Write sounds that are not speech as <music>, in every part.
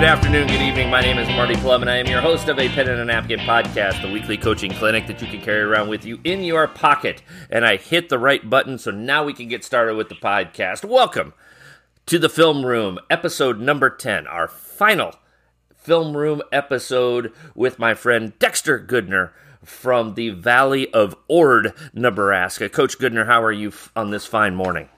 Good afternoon, good evening. My name is Marty Plum, and I am your host of a Pen and a Napkin podcast, the weekly coaching clinic that you can carry around with you in your pocket. And I hit the right button, so now we can get started with the podcast. Welcome to the Film Room, episode number 10, our final Film Room episode with my friend Dexter Goodner from the Valley of Ord, Nebraska. Coach Goodner, how are you on this fine morning?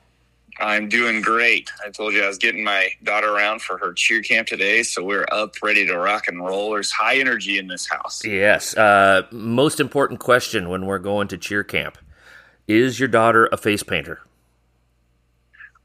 I'm doing great. I told you I was getting my daughter around for her cheer camp today, so we're up, ready to rock and roll. There's high energy in this house. Yes. Uh, most important question when we're going to cheer camp is your daughter a face painter?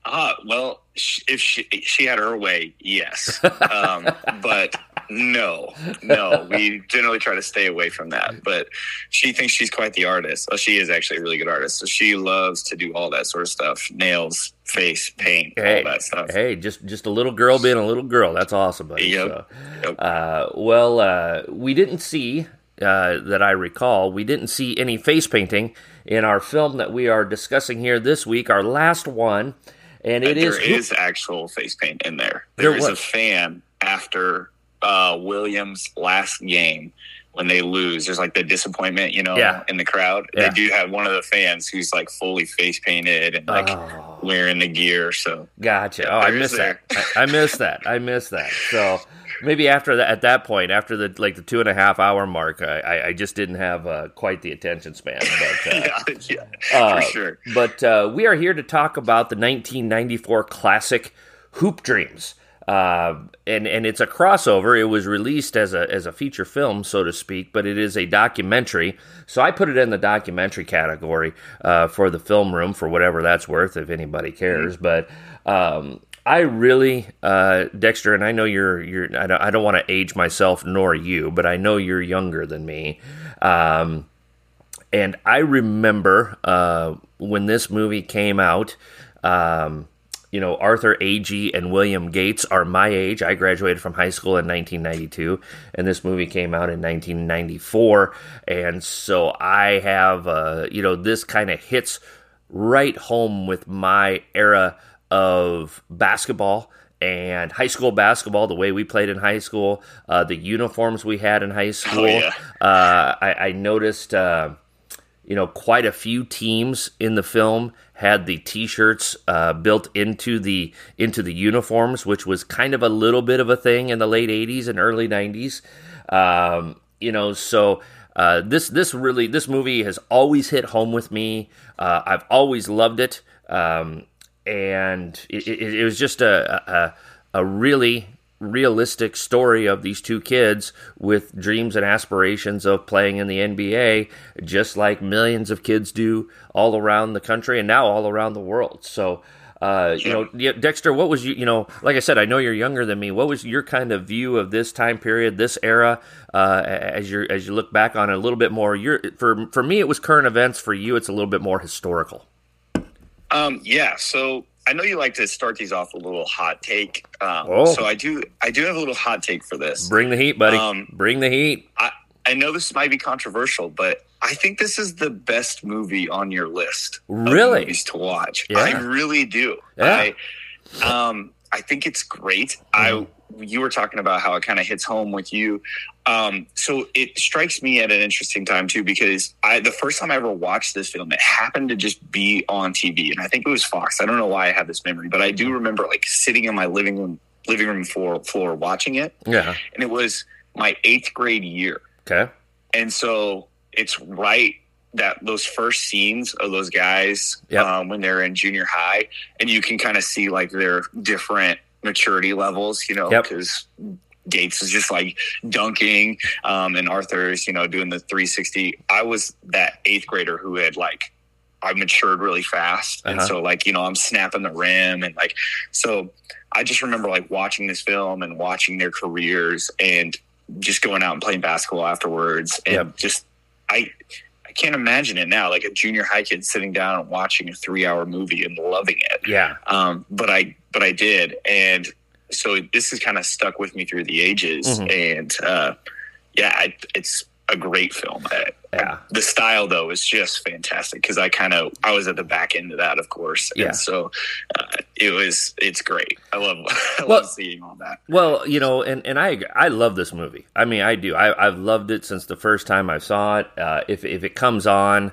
Ah, well, if she she had her way, yes. <laughs> Um, but no, no, we generally try to stay away from that. But she thinks she's quite the artist. Well, she is actually a really good artist. So she loves to do all that sort of stuff: nails, face, paint, hey, all that stuff. Hey, just just a little girl being a little girl. That's awesome, buddy. Yep. So, Yep. uh, well, uh, we didn't see uh, that I recall. We didn't see any face painting in our film that we are discussing here this week. Our last one, and it there is is actual face paint in there. There There is a fan after uh, Williams' last game when they lose. There's like the disappointment, you know, Yeah. in the crowd. Yeah. They do have one of the fans who's like fully face painted and like Oh. wearing the gear. So Gotcha. Oh, I There is missed that. I, I missed that. I missed that. So maybe after that, at that point, after the like the two and a half hour mark, I, I, I just didn't have uh, quite the attention span. But uh, <laughs> yeah, yeah Uh, for sure. But uh, we are here to talk about the 1994 classic Hoop Dreams. Uh, and and it's a crossover. It was released as a as a feature film, so to speak, but it is a documentary. So I put it in the documentary category uh, for the film room for whatever that's worth, if anybody cares. But um, I really, uh, Dexter, and I know you're you're. I don't, I don't want to age myself nor you, but I know you're younger than me. Um, and I remember uh, when this movie came out. Um, you know, Arthur Agee and William Gates are my age. I graduated from high school in 1992, and this movie came out in 1994. And so I have, uh, you know, this kind of hits right home with my era of basketball and high school basketball, the way we played in high school, uh, the uniforms we had in high school. yeah. uh, I, I noticed. You know, quite a few teams in the film had the T-shirts uh, built into the into the uniforms, which was kind of a little bit of a thing in the late '80s and early '90s. Um, you know, so uh, this this really this movie has always hit home with me. Uh, I've always loved it, um, and it, it, it was just a, a a really realistic story of these two kids with dreams and aspirations of playing in the NBA, just like millions of kids do all around the country and now all around the world. So, uh, you know, Dexter, what was you, you know, like I said, I know you're younger than me. What was your kind of view of this time period, this era, uh, as you as you look back on it a little bit more? You're, for for me, it was current events. For you, it's a little bit more historical. Um, yeah, so I know you like to start these off a little hot take. Um, Oh. So I do, I do have a little hot take for this. Bring the heat, buddy. Um, Bring the heat. I, I know this might be controversial, but I think this is the best movie on your list. Really? movies to watch. Yeah. I really do. Yeah. I, um, I think it's great. I you were talking about how it kind of hits home with you. Um, so it strikes me at an interesting time too because I the first time I ever watched this film, it happened to just be on TV, and I think it was Fox. I don't know why I have this memory, but I do remember like sitting in my living room living room floor floor watching it, Yeah. and it was my eighth grade year. Okay. And so it's right that those first scenes of those guys Yep. um, when they're in junior high, and you can kind of see like their different maturity levels, you know, Yep. because Gates is just like dunking, um, and Arthur's, you know, doing the 360. I was that eighth grader who had like, I matured really fast. And Uh-huh. so, like, you know, I'm snapping the rim and like, so I just remember like watching this film and watching their careers and just going out and playing basketball afterwards and Yep. just I can't imagine it now like a junior high kid sitting down and watching a 3-hour movie and loving it. Yeah. Um but I but I did and so this has kind of stuck with me through the ages Mhm. and uh yeah, I, it's a great film. I, Yeah. the style though is just fantastic because I kind of I was at the back end of that, of course. Yeah. And so uh, it was it's great. I love <laughs> I Well- love seeing all that. Well, you know, and, and I I love this movie. I mean, I do. I, I've loved it since the first time I saw it. Uh, if if it comes on,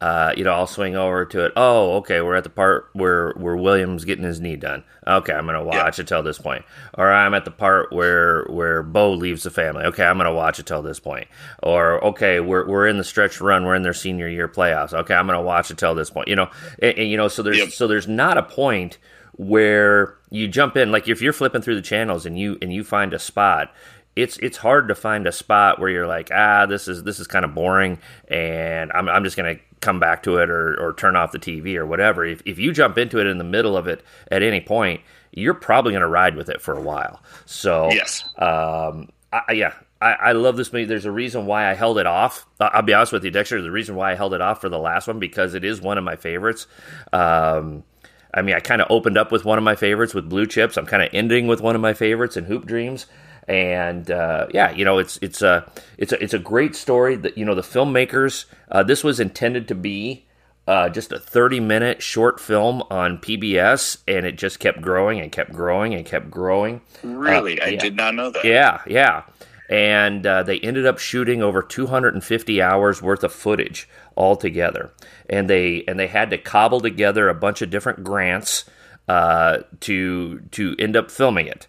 uh, you know, I'll swing over to it. Oh, okay, we're at the part where where William's getting his knee done. Okay, I'm gonna watch it till this point. Or I'm at the part where where Bo leaves the family. Okay, I'm gonna watch it till this point. Or okay, we're we're in the stretch run. We're in their senior year playoffs. Okay, I'm gonna watch it till this point. You know, and, and, you know, so there's Yep. so there's not a point where you jump in like if you're flipping through the channels and you and you find a spot it's it's hard to find a spot where you're like ah this is this is kind of boring and I'm, I'm just gonna come back to it or, or turn off the TV or whatever if, if you jump into it in the middle of it at any point you're probably gonna ride with it for a while so Yes. um, I, yeah, I, I love this movie. There's a reason why I held it off. I'll be honest with you, Dexter. The reason why I held it off for the last one because it is one of my favorites. Um, I mean, I kind of opened up with one of my favorites with Blue Chips. I'm kind of ending with one of my favorites in Hoop Dreams. And uh, yeah, you know, it's it's a it's a it's a great story. That you know, the filmmakers. Uh, this was intended to be uh, just a 30 minute short film on PBS, and it just kept growing and kept growing and kept growing. Really, I yeah. did not know that. Yeah, yeah. And uh, they ended up shooting over 250 hours worth of footage altogether, and they and they had to cobble together a bunch of different grants uh, to to end up filming it.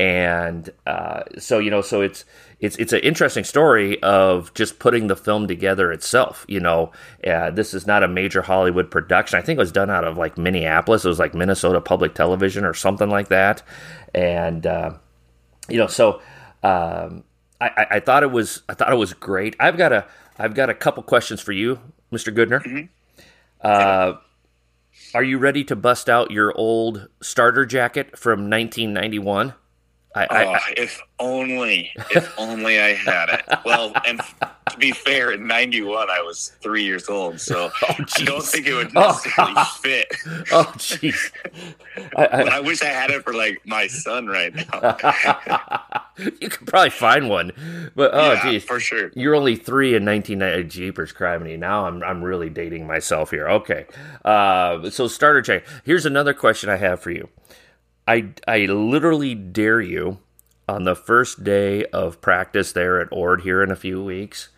And uh, so you know, so it's it's it's an interesting story of just putting the film together itself. You know, uh, this is not a major Hollywood production. I think it was done out of like Minneapolis. It was like Minnesota Public Television or something like that. And uh, you know, so um, I, I, I thought it was I thought it was great. I've got a I've got a couple questions for you, Mr. Goodner. Uh, are you ready to bust out your old starter jacket from 1991? I, I, Oh, if only, if <laughs> only I had it. Well, and to be fair, in '91 I was three years old, so I don't think it would Oh. necessarily fit. <laughs> oh, jeez. I, I, I wish I had it for like my son right now. <laughs> you could probably find one, but oh, Yeah, geez, for sure. You're only three in 1990. Jeepers, criminy! Now I'm I'm really dating myself here. Okay, uh, so starter check. Here's another question I have for you. I I literally dare you on the first day of practice there at Ord here in a few weeks.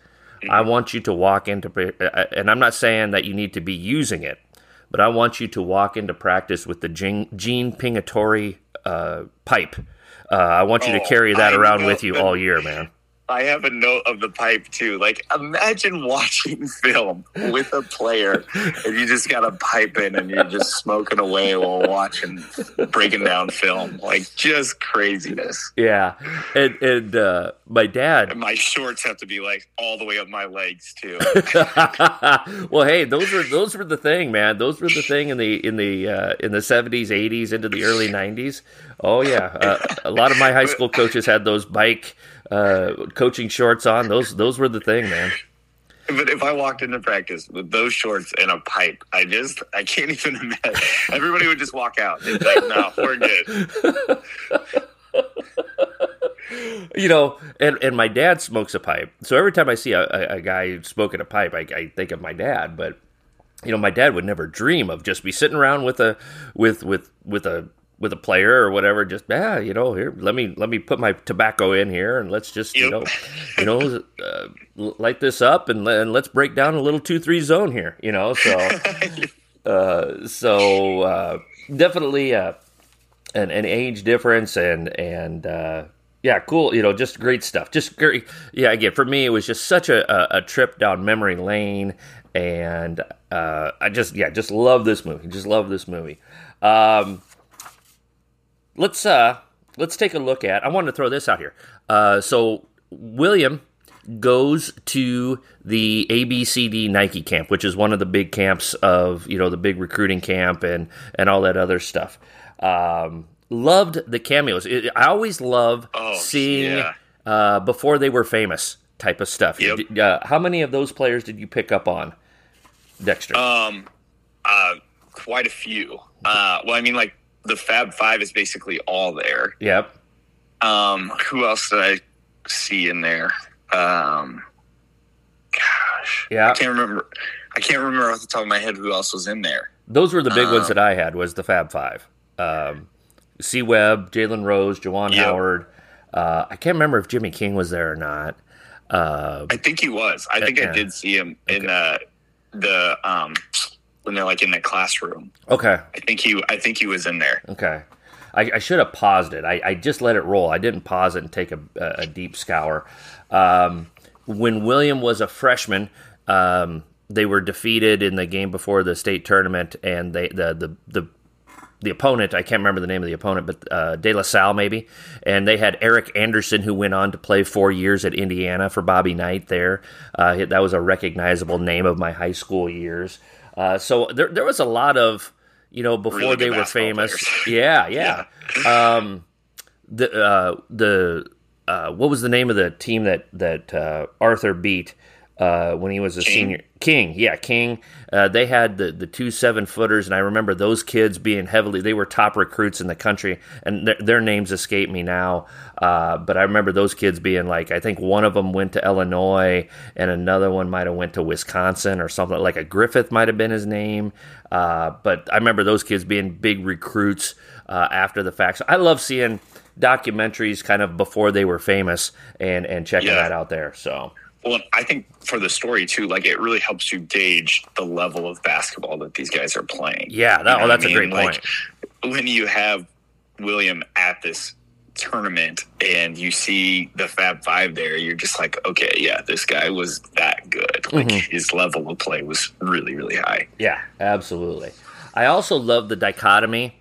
I want you to walk into, uh, and I'm not saying that you need to be using it, but I want you to walk into practice with the Gene, Gene Pingatore uh, pipe. Uh, I want you to Oh, carry that I around know with you all year, man. I have a note of the pipe too. Like, imagine watching <laughs> film with a player, and you just got a pipe in, and you're just smoking away while watching, breaking down film. Like, just craziness. Yeah, and and uh, my dad. And my shorts have to be like all the way up my legs too. <laughs> well, hey, those were those were the thing, man. Those were the thing in the in the uh, in the seventies, eighties, into the early nineties. Oh yeah, uh, a lot of my high school coaches had those bike uh, coaching shorts on. Those those were the thing, man. But if I walked into practice with those shorts and a pipe, I just I can't even imagine. Everybody would just walk out. It's like, no, we're good. You know, and, and my dad smokes a pipe. So every time I see a, a, a guy smoking a pipe, I, I think of my dad. But you know, my dad would never dream of just be sitting around with a with with with a with a player or whatever. Just yeah, you know, here let me let me put my tobacco in here and let's just you know, you know, uh, light this up and, and let's break down a little two three zone here. You know, so <laughs> uh, so uh, definitely uh, an an age difference and and uh, yeah, cool. You know, just great stuff. Just great. Yeah, again, for me, it was just such a, a, a trip down memory lane, and uh, I just yeah, just love this movie. Just love this movie. Um, let's uh let's take a look at. I wanted to throw this out here. Uh, so William goes to the ABCD Nike camp, which is one of the big camps of you know the big recruiting camp and and all that other stuff. Um, loved the cameos. It, I always love Oh, seeing yeah. uh, before they were famous type of stuff. Yep. Uh, how many of those players did you pick up on, Dexter? Um, uh, quite a few. Uh, well, I mean, like the Fab Five is basically all there. yep. Um, who else did I see in there? Um, gosh, Yeah. I can't remember. I can't remember off the top of my head who else was in there. Those were the big ones Um, that I had. Was the Fab Five. um, C. Webb, Jalen Rose, Juwan Yep. Howard. Uh, I can't remember if Jimmy King was there or not. Uh, I think he was. I think. I did see him in uh, the um when they're like in the classroom. okay, I think he. I think he was in there. okay. I, I should have paused it. I, I just let it roll. I didn't pause it and take a, a deep scour. Um, when William was a freshman, um, they were defeated in the game before the state tournament, and they the the the the opponent, I can't remember the name of the opponent, but uh, De La Salle maybe, and they had Eric Anderson who went on to play four years at Indiana for Bobby Knight. There, uh, that was a recognizable name of my high school years. Uh, so there, there was a lot of, you know, before Really they were famous. players. <laughs> Yeah, yeah. Um, the uh, the uh, what was the name of the team that that uh, Arthur beat uh, when he was a King. senior? King, yeah, King. Uh, they had the the two seven footers, and I remember those kids being heavily. They were top recruits in the country, and their, their names escape me now. Uh, but I remember those kids being like, I think one of them went to Illinois, and another one might have went to Wisconsin or something. Like a Griffith might have been his name. Uh, but I remember those kids being big recruits uh, after the fact. So I love seeing documentaries kind of before they were famous and and checking Yeah. that out there. So Well, I think for the story too, like it really helps you gauge the level of basketball that these guys are playing. yeah, that, You know oh, that's a great point. Like, when you have William at this tournament and you see the Fab Five there, you're just like, okay, yeah, this guy was that good. Like Mm-hmm. his level of play was really, really high. Yeah, absolutely. I also love the dichotomy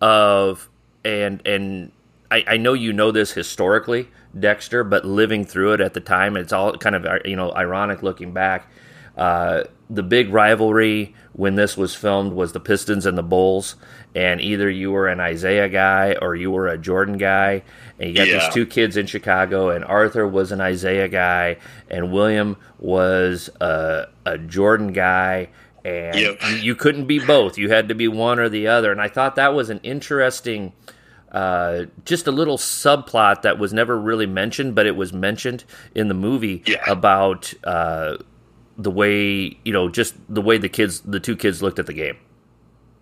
of and and I, I know you know this historically, Dexter, but living through it at the time, it's all kind of you know ironic looking back. Uh, the big rivalry when this was filmed was the Pistons and the Bulls, and either you were an Isiah guy or you were a Jordan guy, and you got Yeah. these two kids in Chicago, and Arthur was an Isiah guy, and William was a, a Jordan guy, and Yep. you, you couldn't be both. You had to be one or the other, and I thought that was an interesting. Uh, just a little subplot that was never really mentioned, but it was mentioned in the movie Yeah. about uh, the way you know, just the way the kids, the two kids looked at the game.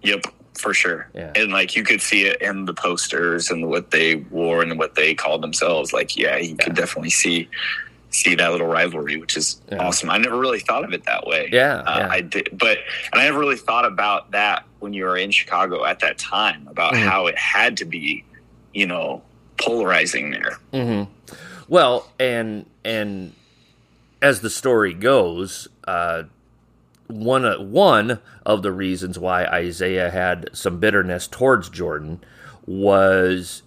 Yep, for sure. Yeah. And like you could see it in the posters and what they wore and what they called themselves. Like, yeah, you could definitely see see that little rivalry, which is Yeah. awesome. I never really thought of it that way. Yeah, Uh, yeah. I did, but and I never really thought about that when you were in Chicago at that time about Mhm. how it had to be, you know, polarizing there. hmm Well, and and as the story goes, uh, one uh, one of the reasons why Isiah had some bitterness towards Jordan was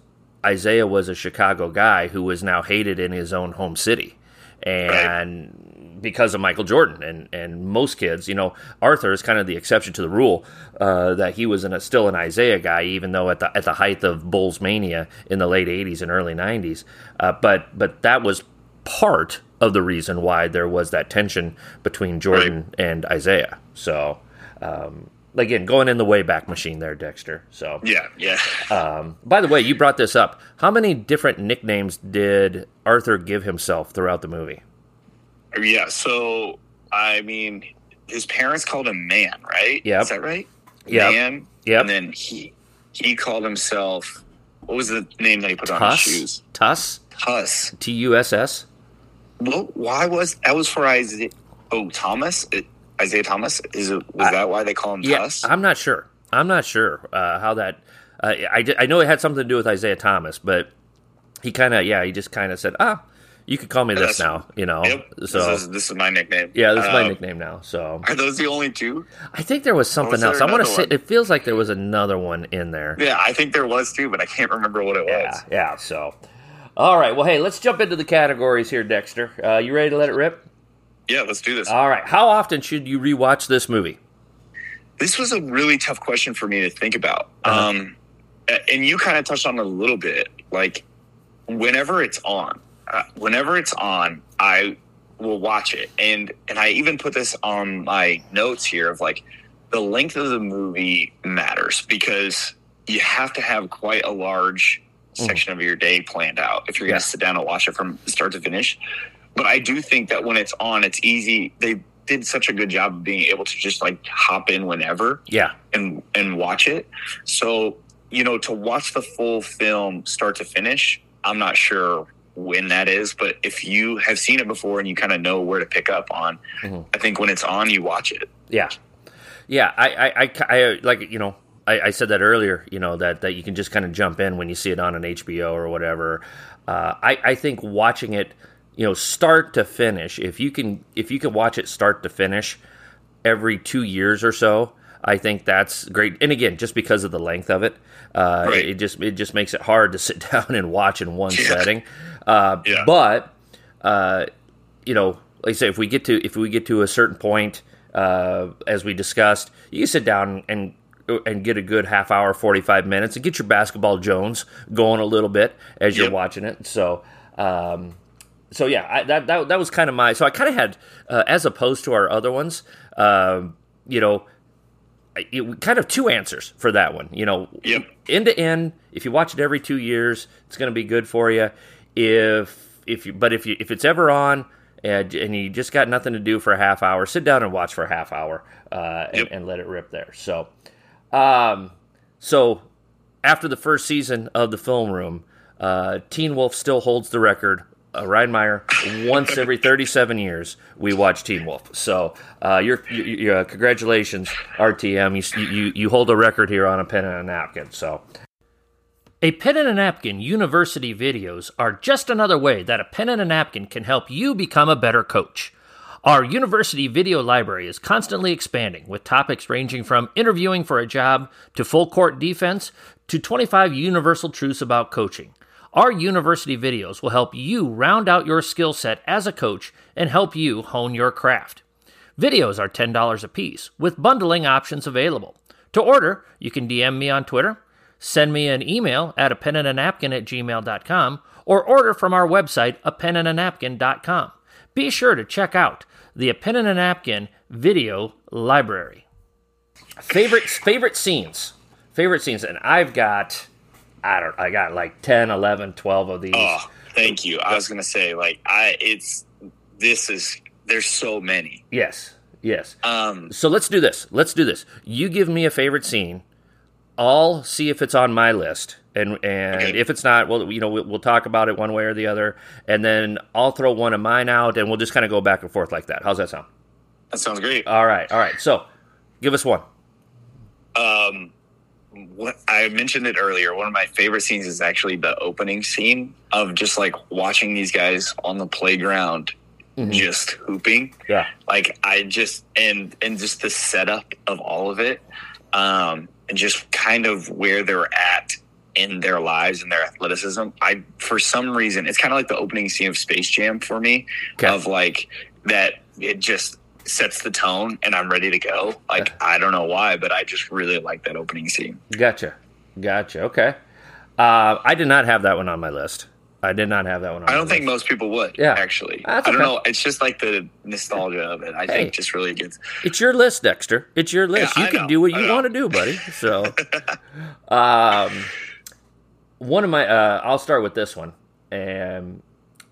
Isiah was a Chicago guy who was now hated in his own home city, and because of Michael Jordan and and most kids, you know, Arthur is kind of the exception to the rule uh, that he was an, a, still an Isiah guy, even though at the at the height of Bulls mania in the late '80s and early '90s. Uh, but but that was part of the reason why there was that tension between Jordan and Isiah. So. Um, Again, going in the Wayback Machine there, Dexter. So, Yeah, yeah. <laughs> um, by the way, you brought this up. How many different nicknames did Arthur give himself throughout the movie? Yeah, so I mean, his parents called him Man, right? Yeah. Is that right? Yeah. Man. Yep. And then he he called himself. What was the name that he put on his Tuss? shoes? Tuss? Tuss. T U S S? Well, why was that? Was for Isiah? Oh, Thomas. It, Isiah Thomas. Is it? Was I- that why they call him Yeah, Tuss? I'm not sure. I'm not sure uh, how that. Uh, I, I know it had something to do with Isiah Thomas, but he kind of, yeah, he just kind of said, ah, you could call me this now, you know? Yep. So, this, is, this is my nickname. yeah, this is my Um, nickname now. So, Are those the only two? I think there was something else. I want to say, it feels like there was another one in there. Yeah, I think there was two, but I can't remember what it Yeah, was. yeah. So, all right. Well, hey, let's jump into the categories here, Dexter. Uh, you ready to let it rip? Yeah, let's do this. All right. How often should you rewatch this movie? This was a really tough question for me to think about. Uh-huh. Um, and you kind of touched on it a little bit. Like, whenever it's on, uh, whenever it's on, I will watch it. And and I even put this on my notes here of like the length of the movie matters because you have to have quite a large Mhm. section of your day planned out if you're going to sit down and watch it from start to finish. But I do think that when it's on, it's easy. They did such a good job of being able to just like hop in whenever Yeah. and and watch it. So you know, to watch the full film start to finish, I'm not sure when that is, but if you have seen it before and you kind of know where to pick up on, mm-hmm. I think when it's on, you watch it. Yeah, yeah. I, I, I, I like you know, I, I, said that earlier. You know that that you can just kind of jump in when you see it on an HBO or whatever. Uh, I, I think watching it, you know, start to finish. If you can, if you can watch it start to finish every two years or so, I think that's great. And again, just because of the length of it, uh, right. it just it just makes it hard to sit <laughs> down and watch in one yeah. setting. Uh, yeah. But uh, you know, like I say, if we get to if we get to a certain point, uh, as we discussed, you sit down and and get a good half hour, forty five minutes, and get your basketball Jones going a little bit as you're watching it. So. Um, so yeah, I, that, that that was kind of my. So I kind of had, uh, as opposed to our other ones, um, you know, it, kind of two answers for that one. You know, yep. end to end, if you watch it every two years, it's going to be good for you. If if you, but if you if it's ever on and, and you just got nothing to do for a half hour, sit down and watch for a half hour uh, yep. and, and, let it rip there. So, um, so after the first season of the film room, uh, Teen Wolf still holds the record uh, Ryan Meyer once every 37 years we watch Teen Wolf. So uh, you're, you're uh, congratulations RTM. You, you you hold a record here on a pen and a napkin. So. A pen and a napkin university videos are just another way that a pen and a napkin can help you become a better coach. Our university video library is constantly expanding with topics ranging from interviewing for a job to full court defense to 25 universal truths about coaching. Our university videos will help you round out your skill set as a coach and help you hone your craft. Videos are $10 a piece, with bundling options available. To order, you can DM me on Twitter, send me an email at a pen and a napkin at gmail.com, or order from our website, a pen and a napkin.com. Be sure to check out the A Pen and a Napkin video library. Favorite favorite scenes. Favorite scenes, and I've got I don't I got like 10, 11, 12 of these. Oh, thank you. I was going to say like I it's this is there's so many. Yes. Yes. Um so let's do this. Let's do this. You give me a favorite scene. I'll see if it's on my list. And and okay. if it's not, well, you know, we'll, we'll, talk about it one way or the other, and then I'll throw one of mine out, and we'll just kind of go back and forth like that. How's that sound? That sounds great. All right, all right. So, give us one. Um, what I mentioned it earlier. One of my favorite scenes is actually the opening scene of just like watching these guys on the playground mm-hmm. just hooping. Yeah. Like I just and and just the setup of all of it. Um and just kind of where they're at in their lives and their athleticism. I for some reason it's kind of like the opening scene of Space Jam for me okay. of like that it just sets the tone and I'm ready to go. Like I don't know why, but I just really like that opening scene. Gotcha, gotcha. Okay, uh, I did not have that one on my list. I did not have that one. I don't think most people would. Yeah, actually, That's I don't okay. know. It's just like the nostalgia of it. I hey, think just really gets. It's your list, Dexter. It's your list. Yeah, you I can know, do what you want to do, buddy. So, <laughs> um, one of my, uh, I'll start with this one, and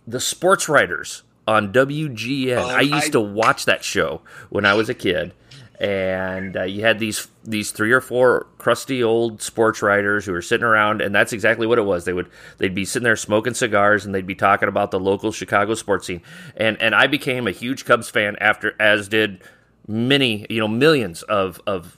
the sports writers on WGN. Oh, I used I, to watch that show when I was a kid, and uh, you had these these three or four crusty old sports writers who were sitting around, and that's exactly what it was. They would they'd be sitting there smoking cigars, and they'd be talking about the local Chicago sports scene. And and I became a huge Cubs fan after, as did many, you know, millions of of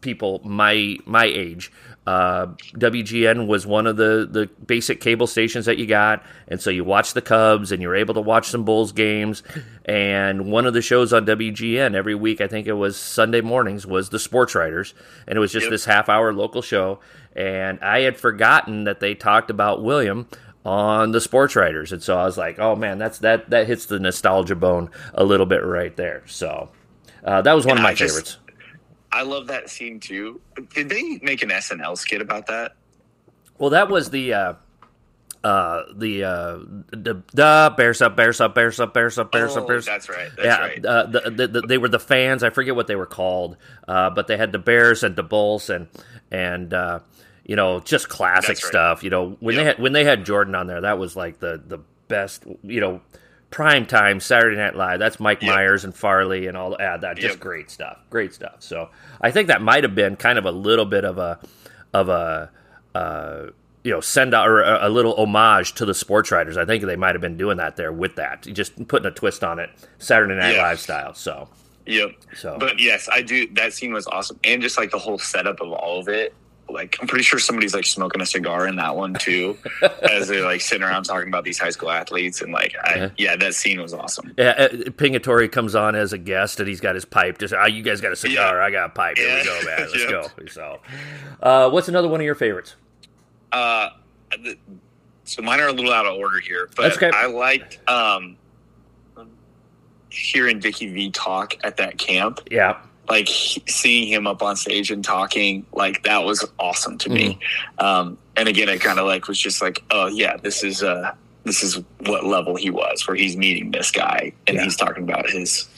people my my age uh, WGN was one of the, the basic cable stations that you got, and so you watch the Cubs and you're able to watch some Bulls games. And one of the shows on WGN every week, I think it was Sunday mornings, was the Sports Writers, and it was just yep. this half hour local show. And I had forgotten that they talked about William on the Sports Writers, and so I was like, oh man, that's that that hits the nostalgia bone a little bit right there. So uh, that was one and of my favorites. I love that scene too. Did they make an SNL skit about that? Well, that was the uh, uh, the uh, the, the bears up, bears up, bears up, bears up, bears oh, up, bears. That's right. That's yeah, right. Uh, the, the, the, they were the fans. I forget what they were called, uh, but they had the Bears and the Bulls and and uh, you know just classic right. stuff. You know when yep. they had when they had Jordan on there, that was like the the best. You know prime time Saturday Night Live. That's Mike yep. Myers and Farley and all yeah, that. Just yep. great stuff. Great stuff. So I think that might have been kind of a little bit of a of a uh, you know, send out or a, a, little homage to the sports writers. I think they might have been doing that there with that, just putting a twist on it, Saturday Night. Live style. So, yep. So, but yes, I do. That scene was awesome, and just like the whole setup of all of it. Like, I'm pretty sure somebody's like smoking a cigar in that one too, <laughs> as they're like sitting around talking about these high school athletes, and like, I, yeah. yeah, that scene was awesome. Yeah, uh, Pingatore comes on as a guest, and he's got his pipe. Just, oh, you guys got a cigar, yeah. I got a pipe. Here we go, man. <laughs> Let's yep. go. So, uh, what's another one of your favorites? Uh, so mine are a little out of order here, but okay. I liked um, hearing Dickie V talk at that camp. Yeah. Like seeing him up on stage and talking, like that was awesome to mm-hmm. me. Um, and again, it kind of like was just like, oh yeah, this is uh, this is what level he was, where he's meeting this guy and yeah. he's talking about his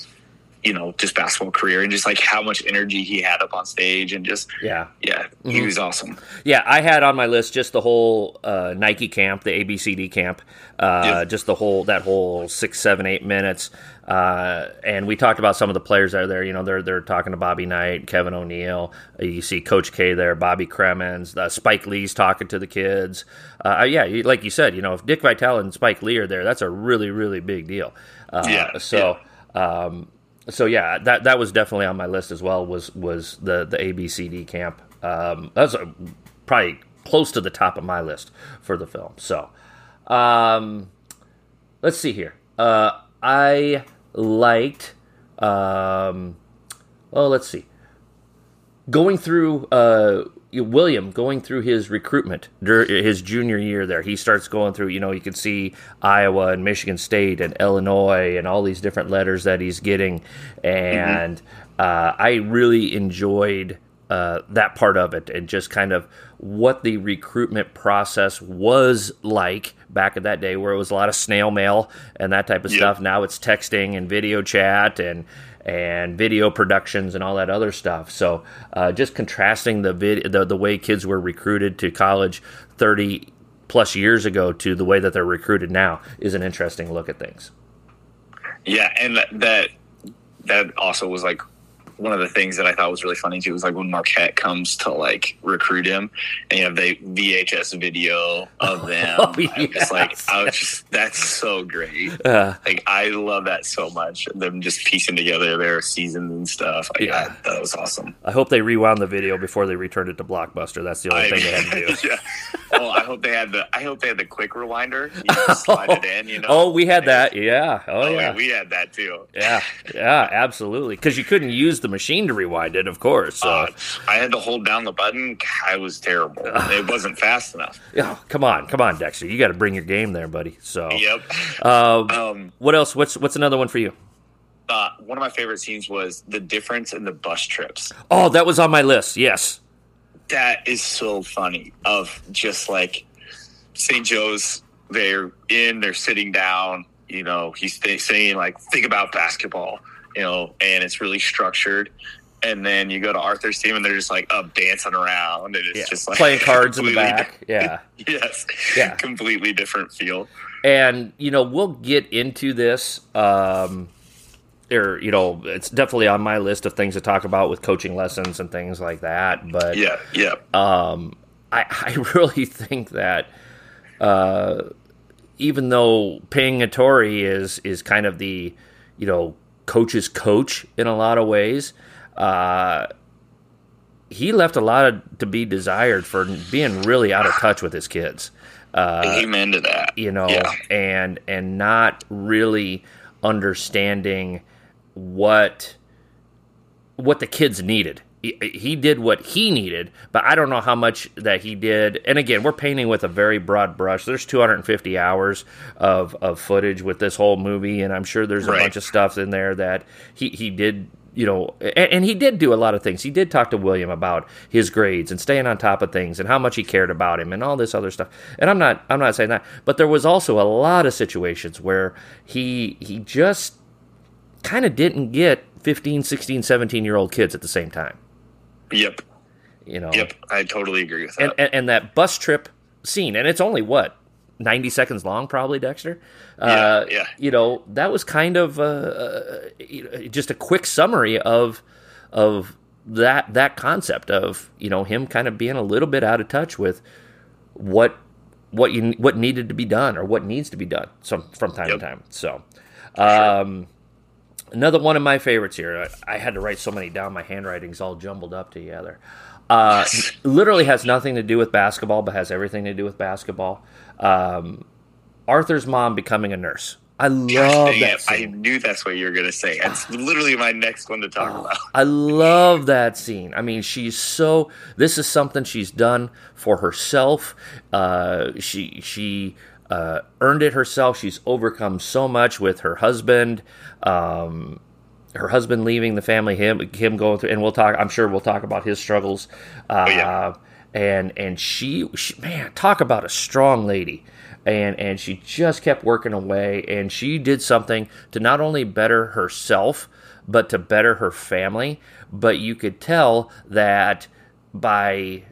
you know, just basketball career and just like how much energy he had up on stage and just yeah, yeah, mm-hmm. he was awesome. Yeah, I had on my list just the whole uh, Nike camp, the ABCD camp, uh, yeah. just the whole that whole six, seven, eight minutes. Uh, and we talked about some of the players that are there. You know, they're they're talking to Bobby Knight, Kevin O'Neill. You see Coach K there, Bobby Cremins, uh, Spike Lee's talking to the kids. Uh, yeah, like you said, you know, if Dick Vitale and Spike Lee are there, that's a really really big deal. Uh, yeah. So. Yeah. Um, so yeah, that that was definitely on my list as well. Was was the the ABCD camp? Um, that was a, probably close to the top of my list for the film. So, um, let's see here. Uh, I liked. Um, well, let's see. Going through uh, William going through his recruitment during his junior year there. He starts going through, you know, you can see Iowa and Michigan State and Illinois and all these different letters that he's getting. And mm-hmm. uh, I really enjoyed uh, that part of it and just kind of what the recruitment process was like back in that day where it was a lot of snail mail and that type of yep. stuff. Now it's texting and video chat and and video productions and all that other stuff. So uh, just contrasting the, vid- the the way kids were recruited to college 30 plus years ago to the way that they're recruited now is an interesting look at things. Yeah, and that that also was like one of the things that I thought was really funny too was like when Marquette comes to like recruit him, and you have the VHS video of <laughs> them. Oh, yes. Just like I was just that's so great. Uh, like I love that so much. Them just piecing together their seasons and stuff. Like, yeah, I, that was awesome. I hope they rewound the video before they returned it to Blockbuster. That's the only I, thing they had to <laughs> do. yeah. Well, I hope they had the I hope they had the quick rewinder. You <laughs> slide it in. You know. Oh, we had that. Yeah. Oh, oh yeah. We had that too. Yeah. Yeah. Absolutely. Because you couldn't use the machine to rewind it, of course. So. Uh, I had to hold down the button. I was terrible. <laughs> it wasn't fast enough. Yeah, come on, come on, Dexter. You got to bring your game there, buddy. So. Yep. Uh, um, what else? What's what's another one for you? Uh, one of my favorite scenes was the difference in the bus trips. Oh, that was on my list. Yes. That is so funny. Of just like St. Joe's, they're in, they're sitting down. You know, he's saying like, think about basketball you know, and it's really structured. And then you go to Arthur's team, and they're just like up dancing around, and it's yeah. just like playing cards in the back. Yeah, <laughs> yes, yeah, completely different feel. And you know, we'll get into this. Um, or you know, it's definitely on my list of things to talk about with coaching lessons and things like that. But yeah, yeah. Um, I I <laughs> really think that. Uh, even though Pingatore is is kind of the you know coach's coach in a lot of ways. Uh, he left a lot of, to be desired for being really out of touch with his kids. Uh, Amen to that. You know, yeah. and and not really understanding what what the kids needed he, did what he needed, but I don't know how much that he did. And again, we're painting with a very broad brush. There's 250 hours of, of footage with this whole movie, and I'm sure there's a right. bunch of stuff in there that he, he did you know, and, and, he did do a lot of things. He did talk to William about his grades and staying on top of things and how much he cared about him and all this other stuff. And I'm not I'm not saying that, but there was also a lot of situations where he he just kind of didn't get 15, 16, 17 year old kids at the same time. Yep. You know. Yep, I totally agree with that. And, and, and that bus trip scene, and it's only what 90 seconds long, probably, Dexter. Yeah, uh, yeah. You know, that was kind of uh, uh, just a quick summary of of that that concept of you know him kind of being a little bit out of touch with what what you what needed to be done or what needs to be done some from time Yep. to time. So, um, another one of my favorites here. I, I had to write so many down. My handwriting's all jumbled up together. Uh, literally has nothing to do with basketball, but has everything to do with basketball. Um, Arthur's mom becoming a nurse. I love that it, I knew that's what you were going to say. That's literally my next one to talk Oh. about. I love that scene. I mean, she's so. This is something she's done for herself. Uh, she she uh, earned it herself. She's overcome so much with her husband. Um, her husband leaving the family, him him going through, and we'll talk. I'm sure we'll talk about his struggles. Uh, yeah. And and she, she, man, talk about a strong lady. And and she just kept working away, and she did something to not only better herself, but to better her family. But you could tell that by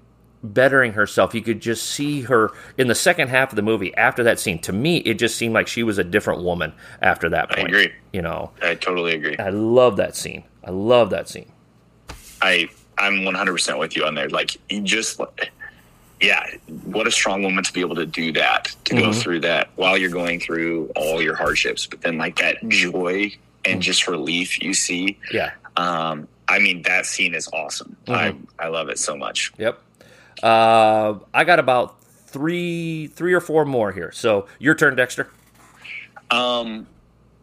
bettering herself, you could just see her in the second half of the movie. After that scene, to me, it just seemed like she was a different woman after that I point. agree. You know, I totally agree. I love that scene. I love that scene. I I'm 100% with you on there. Like you just yeah, what a strong woman to be able to do that, to go mm-hmm. through that while you're going through all your hardships, but then like that joy and mm-hmm. just relief you see. Yeah. Um I mean that scene is awesome. Mm-hmm. I I love it so much. Yep. Uh, I got about three, three or four more here. So your turn, Dexter. Um,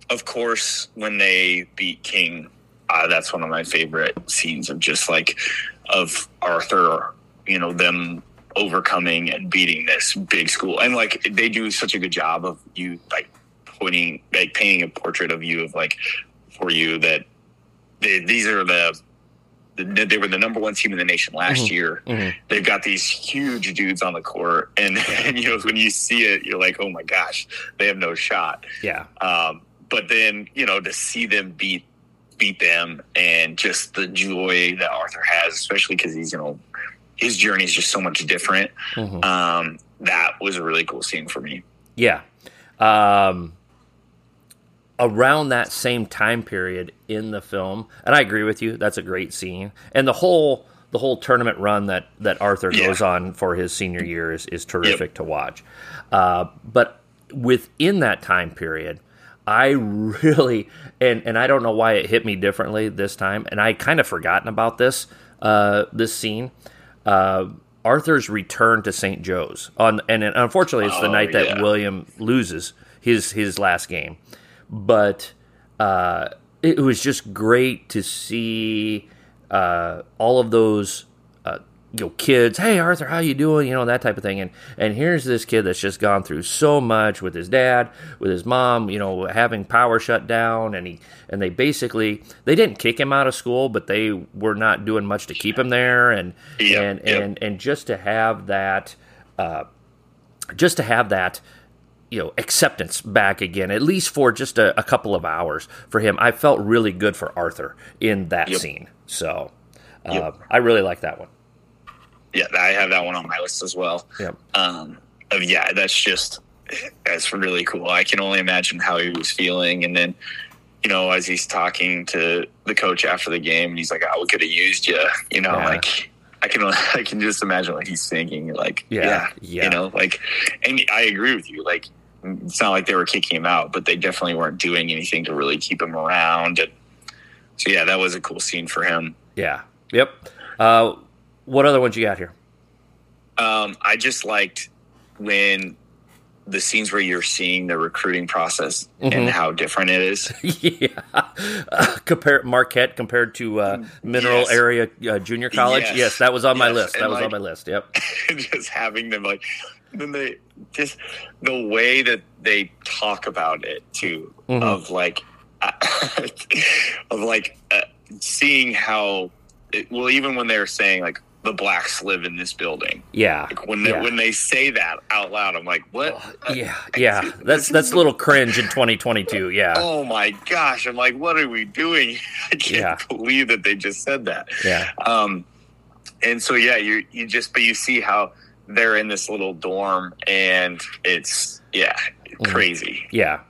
of course, when they beat King, uh, that's one of my favorite scenes of just like of Arthur, you know, them overcoming and beating this big school, and like they do such a good job of you like pointing, like painting a portrait of you of like for you that they, these are the. The- They were the number one team in the nation last year. Mhm. They've got these huge dudes on the court, and, <laughs> and you know when you see it, you're like, "Oh my gosh, they have no shot." Yeah. Um, but then you know to see them beat beat them and just the joy that Arthur has, especially because he's you know his journey is just so much different. Mhm. Um, that was a really cool scene for me. Yeah. Um, around that same time period in the film, and I agree with you. That's a great scene, and the whole the whole tournament run that that Arthur Yeah. goes on for his senior year is is terrific to watch. Uh, but within that time period. I really and and I don't know why it hit me differently this time, and I kind of forgotten about this uh, this scene. Uh, Arthur's return to St. Joe's on, and unfortunately, it's the Oh, night that yeah. William loses his his last game. But uh, it was just great to see uh, all of those uh, you know kids. Hey Arthur, how you doing? You know that type of thing. And and here's this kid that's just gone through so much with his dad, with his mom. You know having power shut down, and he and they basically they didn't kick him out of school, but they were not doing much to keep him there. And Yep, and yep. and and just to have that. Uh, just to have that you know acceptance back again at least for just a, a couple of hours for him i felt really good for arthur in that Yep. scene so uh, Yep. i really like that one Yeah, I have that one on my list as well. yep Um, of yeah, that's just that's really cool. I can only imagine how he was feeling, and then you know as he's talking to the coach after the game, and he's like, "I we could have used you," you know, Yeah. like. I can <laughs> I can just imagine what he's thinking. Like, Yeah, yeah, yeah. you know, like, and I agree with you. Like, it's not like they were kicking him out, but they definitely weren't doing anything to really keep him around. And so, yeah, that was a cool scene for him. yeah yep uh, what other ones you got here Um, I just liked when the scenes where you're seeing the recruiting process Mhm. and how different it is. <laughs> yeah uh, <laughs> compare marquette compared to uh, mineral Yes. area uh, junior college yes. Yes. that was on my Yes, list that and was on my list yep <laughs> just having them like then they just the way that they talk about it too Mhm. of like <laughs> of like uh, seeing how it, well even when they're saying like the blacks live in this building. Yeah. Like when they, yeah. when they say that out loud i'm like what? Uh, yeah. Yeah. That's that's a little cringe in 2022 yeah. <laughs> Oh my gosh. I'm like what are we doing? <laughs> I can't Yeah. believe that they just said that. Yeah. Um and so yeah you you just but you see how they're in this little dorm and it's yeah crazy Yeah.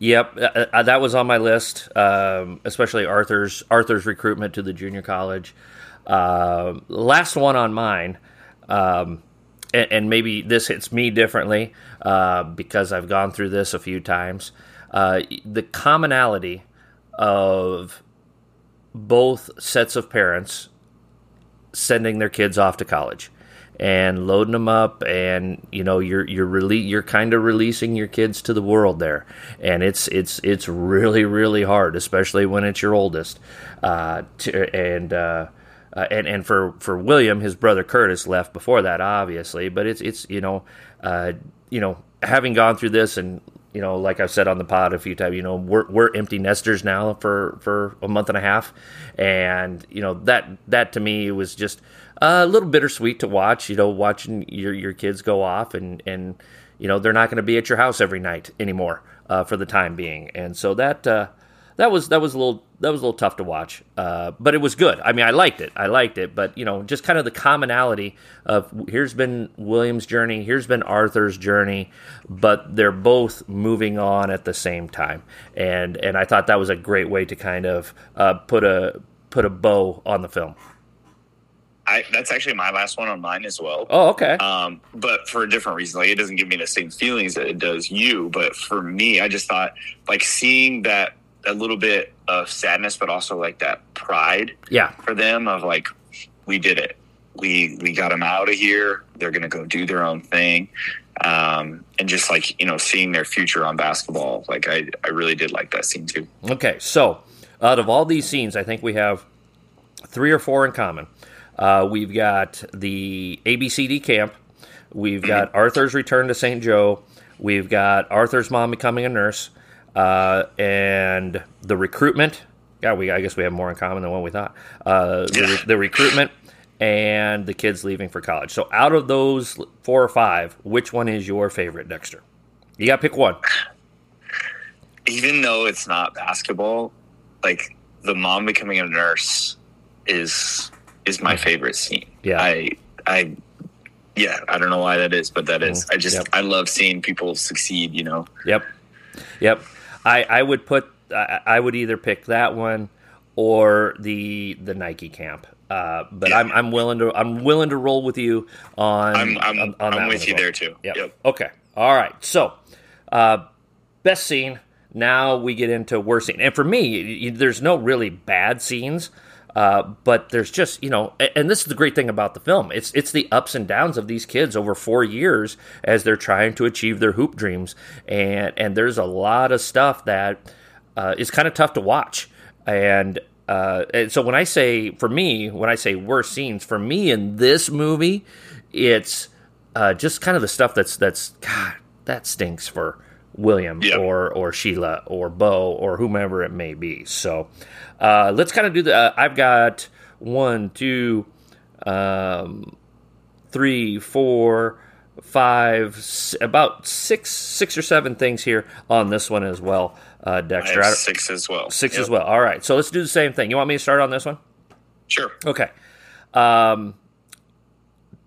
Yep, uh, uh, that was on my list, um, especially Arthur's Arthur's recruitment to the junior college. Uh, last one on mine, um, and, and, maybe this hits me differently uh, because I've gone through this a few times. Uh, the commonality of both sets of parents sending their kids off to college and loading them up and you know you're you're really you're kind of releasing your kids to the world there and it's it's it's really really hard especially when it's your oldest uh, to, and uh, uh, and and for for William his brother Curtis left before that obviously but it's it's you know uh, you know having gone through this and you know, like I've said on the pod a few times, you know, we're, we're empty nesters now for, for a month and a half. And, you know, that, that to me was just a little bittersweet to watch, you know, watching your, your kids go off and, and, you know, they're not going to be at your house every night anymore, uh, for the time being. And so that, uh, that was that was a little that was a little tough to watch, uh, but it was good. I mean, I liked it. I liked it, but you know, just kind of the commonality of here's been William's journey, here's been Arthur's journey, but they're both moving on at the same time, and and I thought that was a great way to kind of uh, put a put a bow on the film. I, that's actually my last one on mine as well. Oh, okay. Um, but for a different reason. Like it doesn't give me the same feelings that it does you. But for me, I just thought like seeing that a little bit of sadness, but also like that pride. Yeah. For them of like, we did it. We we got them out of here. They're gonna go do their own thing. Um, and just like you know, seeing their future on basketball, like I I really did like that scene too. Okay, so out of all these scenes, I think we have three or four in common. Uh, we've got the ABCD camp. We've got. <clears throat> Arthur's return to St. Joe. We've got Arthur's mom becoming a nurse. Uh, and the recruitment. Yeah, we I guess we have more in common than what we thought. Uh, the, the, recruitment and the kids leaving for college. So out of those four or five, which one is your favorite, Dexter? You got to pick one. <sighs> Even though it's not basketball, like the mom becoming a nurse is is my favorite scene. Yeah, I I yeah, I don't know why that is, but that is. Mm-hmm. I just yep. I love seeing people succeed. You know. Yep. Yep. I, I would put I, I would either pick that one or the the Nike camp. Uh, but yeah. I'm, I'm willing to I'm willing to roll with you on. I'm I'm, on, on I'm with you well. there too. Yep. yep. Okay. All right. So, uh, best scene. Now we get into worst scene, and for me, there's no really bad scenes. Uh, but there's just you know, and this is the great thing about the film. It's it's the ups and downs of these kids over four years as they're trying to achieve their hoop dreams, and and there's a lot of stuff that uh, is kind of tough to watch. And, uh, and so when I say for me, when I say worst scenes for me in this movie, it's uh, just kind of the stuff that's that's God that stinks for William yep. or or Sheila or Bo or whomever it may be. So uh, let's kind of do the. Uh, I've got one, two, um, three, four, five, about six, six or seven things here on this one as well, uh, Dexter. six as well. Six yep. as well. All right, so let's do the same thing. You want me to start on this one? Sure. Okay. Um,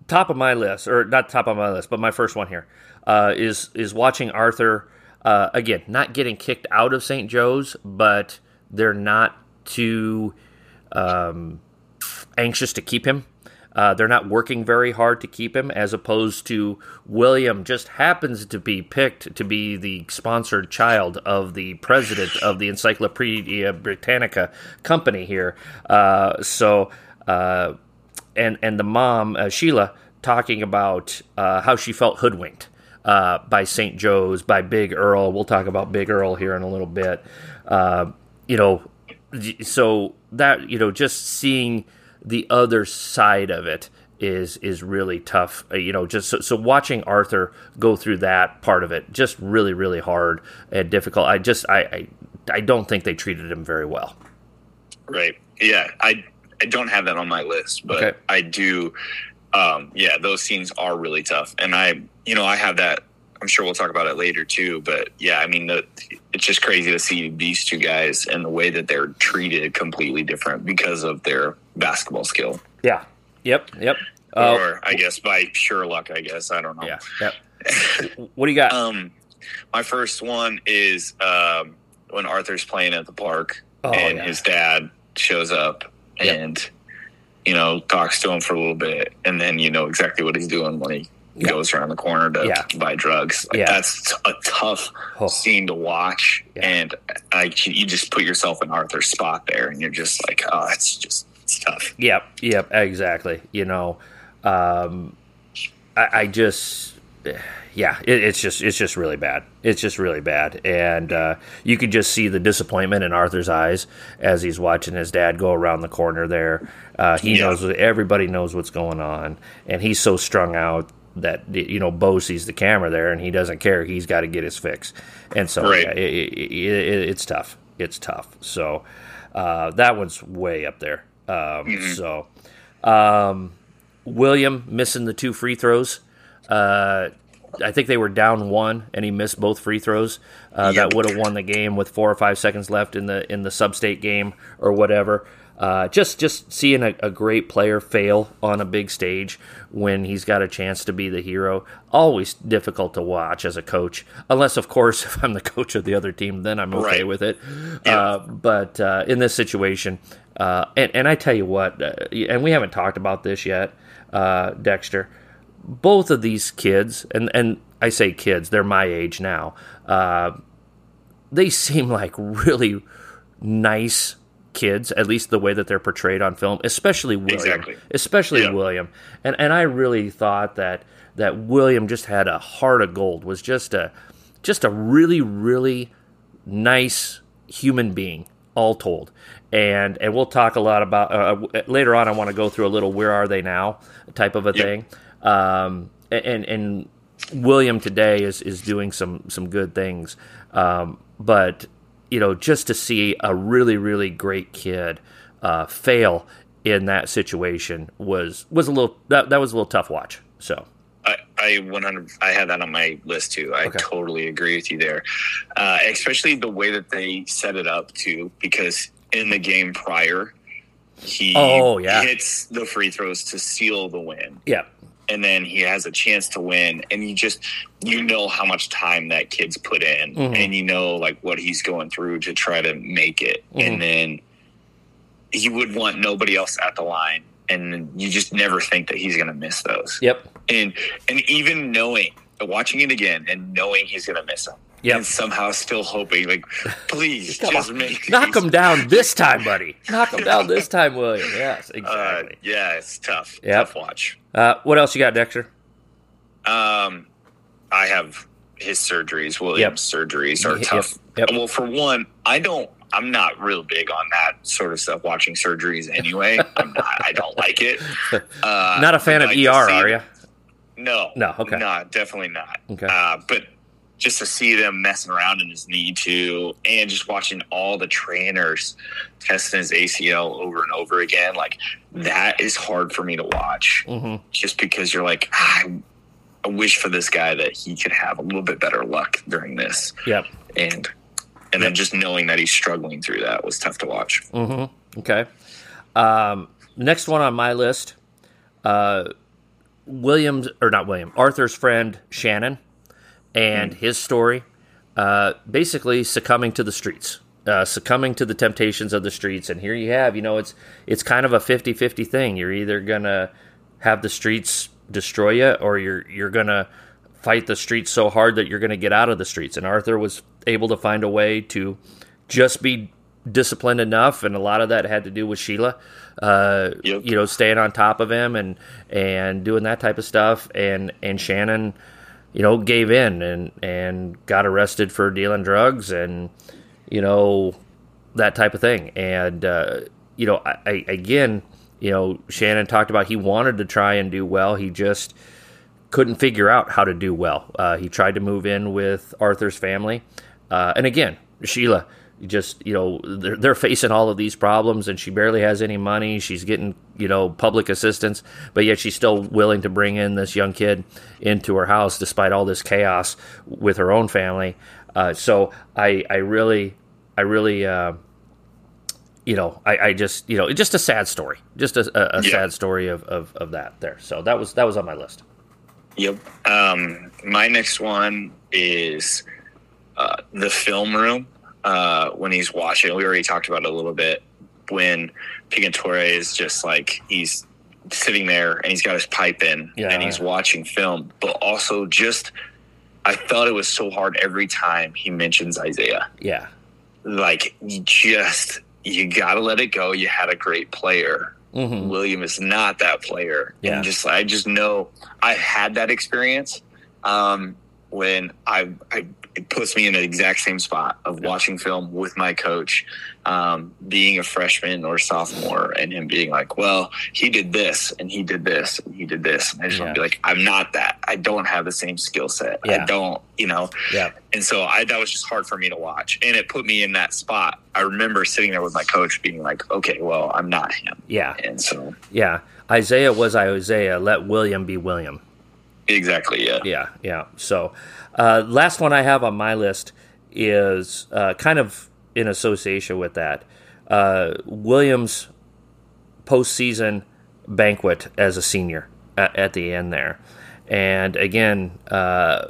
top of my list, or not top of my list, but my first one here uh, is is watching Arthur uh, again, not getting kicked out of St. Joe's, but they're not too um, anxious to keep him. Uh, they're not working very hard to keep him, as opposed to William just happens to be picked to be the sponsored child of the president of the Encyclopedia Britannica company here. Uh, so, uh, and and the mom uh, Sheila talking about uh, how she felt hoodwinked uh, by St. Joe's, by Big Earl. We'll talk about Big Earl here in a little bit. You know, so that you know, just seeing the other side of it is is really tough. Uh, you know, just so, so, watching Arthur go through that part of it, just really really hard and difficult. I just I I, I don't think they treated him very well. Right. Yeah. I I don't have that on my list, but okay. I do. Um, yeah, those scenes are really tough, and I you know, I have that. I'm sure we'll talk about it later too. But yeah, I mean, the, it's just crazy to see these two guys and the way that they're treated completely different because of their basketball skill. Yeah. Yep. Yep. Uh, or I guess by pure luck. I guess I don't know. Yeah. Yep. <laughs> what do you got? Um, my first one is um, when Arthur's playing at the park oh, and yeah. his dad shows up yep. and you know talks to him for a little bit, and then you know exactly what he's doing when he yeah. goes around the corner to yeah. buy drugs. Like, yeah. that's a tough oh. scene to watch, and like you just put yourself in Arthur's spot there, and you're just like, oh, it's just it's tough. Yep, yep, exactly. You know, um, I, I just yeah, it, it's just it's just really bad. It's just really bad, and uh, you can just see the disappointment in Arthur's eyes as he's watching his dad go around the corner. There, uh, he yeah. knows everybody knows what's going on, and he's so strung out that you know Bo sees the camera there, and he doesn't care. He's got to get his fix, and so right. yeah, it, it, it's tough. It's tough. So uh, that one's way up there. Um, mm-hmm. So um, William missing the two free throws. Uh, I think they were down one, and he missed both free throws. Uh, yep. That would have won the game with four or five seconds left in the in the sub-state game or whatever. Uh, just just seeing a, a, great player fail on a big stage when he's got a chance to be the hero always difficult to watch as a coach unless of course <laughs> if i'm the coach of the other team then i'm okay right. with it yeah. uh, but uh, in this situation uh, and, and, i tell you what uh, and we haven't talked about this yet uh, dexter both of these kids, and and I say kids, they're my age now. Uh, they seem like really nice kids, at least the way that they're portrayed on film, especially William. Exactly. Especially yeah. William. And and I really thought that that William just had a heart of gold, was just a just a really, really nice human being, all told. And and we'll talk a lot about uh, later on. I want to go through a little where are they now type of a yep. thing. Um, and and William today is is doing some some good things. Um, but you know, just to see a really really great kid uh, fail in that situation was was a little that that was a little tough watch. So. I, I 100 I had that on my list too. I okay. totally agree with you there. Uh, especially the way that they set it up too, because in the game prior, he oh, yeah. hits the free throws to seal the win. Yeah and then he has a chance to win and you just you know how much time that kid's put in mm-hmm. and you know like what he's going through to try to make it mm-hmm. and then you would want nobody else at the line and you just never think that he's going to miss those yep and and even knowing watching it again and knowing he's going to miss them Yep. and somehow still hoping, like, please just make knock him down this time, buddy. Knock him down this time, William. Yes, <laughs> uh, exactly. Uh, yeah, it's tough. Yep. Tough watch. Uh, what else you got, Dexter? Um, I have his surgeries. William's yep. surgeries are tough. Yep. Well, for one, I don't. I'm not real big on that sort of stuff. Watching surgeries anyway. <laughs> I'm not. I don't like it. <laughs> Uh, not a fan of like ER, are you? No. No. Okay. No, definitely not. Okay. Uh, but just to see them messing around in his knee too, and just watching all the trainers testing his ACL over and over again, like that is hard for me to watch. Mm-hmm. Just because you're like, ah, I wish for this guy that he could have a little bit better luck during this. Yep. And and then just knowing that he's struggling through that was tough to watch. Mm-hmm. Okay. Um, next one on my list, uh, Williams or not William, Arthur's friend Shannon and mm. his story, uh, basically succumbing to the streets, uh, succumbing to the temptations of the streets. And here you have, you know, it's it's kind of a 50-50 thing. You're either gonna have the streets destroy you, or you're you're gonna fight the streets so hard that you're gonna get out of the streets. And Arthur was able to find a way to just be disciplined enough, and a lot of that had to do with Sheila. Uh, yep. You know, staying on top of him and and doing that type of stuff, and and Shannon you know, gave in and and got arrested for dealing drugs and you know that type of thing. And uh, you know, I, I, again, you know, Shannon talked about he wanted to try and do well. He just couldn't figure out how to do well. Uh, he tried to move in with Arthur's family, uh, and again, Sheila just you know they're, they're facing all of these problems and she barely has any money. She's getting you know public assistance but yet she's still willing to bring in this young kid into her house despite all this chaos with her own family. Uh, so i i really i really uh, you know I, I just you know it's just a sad story just a, a, a yeah. sad story of, of of that there. So that was that was on my list. Yep. Um my next one is uh, the film room uh, when he's watching. We already talked about it a little bit when Pingatore is just like he's sitting there and he's got his pipe in Yeah. and he's watching film, but also just I felt it was so hard every time he mentions Isiah. Yeah. Like you just you gotta let it go. You had a great player. hmm William is not that player. Yeah. And just I just know I had that experience um, when I, I it puts me in the exact same spot of watching film with my coach, um, being a freshman or sophomore, and him being like, "Well, he did this and he did this and he did this." And I just want to be like, "I'm not that. I don't have the same skill set. Yeah. I don't, you know." Yeah. And so I that was just hard for me to watch, and it put me in that spot. I remember sitting there with my coach, being like, "Okay, well, I'm not him." Yeah. And so Yeah. Isiah was Isiah. Let William be William. Exactly, yeah. Yeah, yeah. So, uh, last one I have on my list is uh, kind of in association with that. Uh, Williams' postseason banquet as a senior at, at the end there. And again, uh,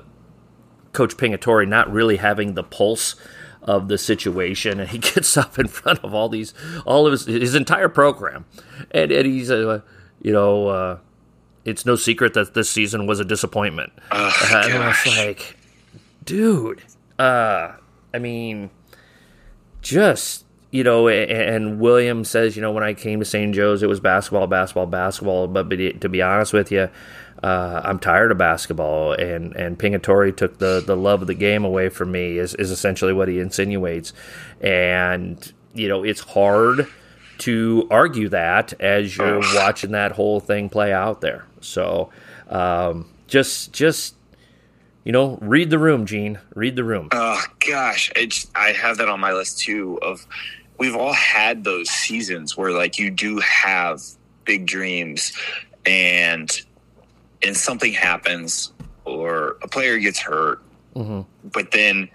Coach Pingatore not really having the pulse of the situation, and he <laughs> gets up in front of all these, all of his, his entire program, and, and he's, uh, you know, uh, it's no secret that this season was a disappointment. Oh, Uh, and I was like, dude, uh, I mean, just you know, a- and William says, you know, when I came to St. Joe's, it was basketball, basketball, basketball. But, but to be honest with you, uh, I'm tired of basketball. And and Pingatore took the the love of the game away from me. Is is essentially what he insinuates. And you know, it's hard to argue that as you're Ugh. watching that whole thing play out there. So um, just just you know, read the room, Gene. Read the room. Oh gosh, it's I have that on my list too. Of we've all had those seasons where like you do have big dreams, and and something happens or a player gets hurt, hmm but then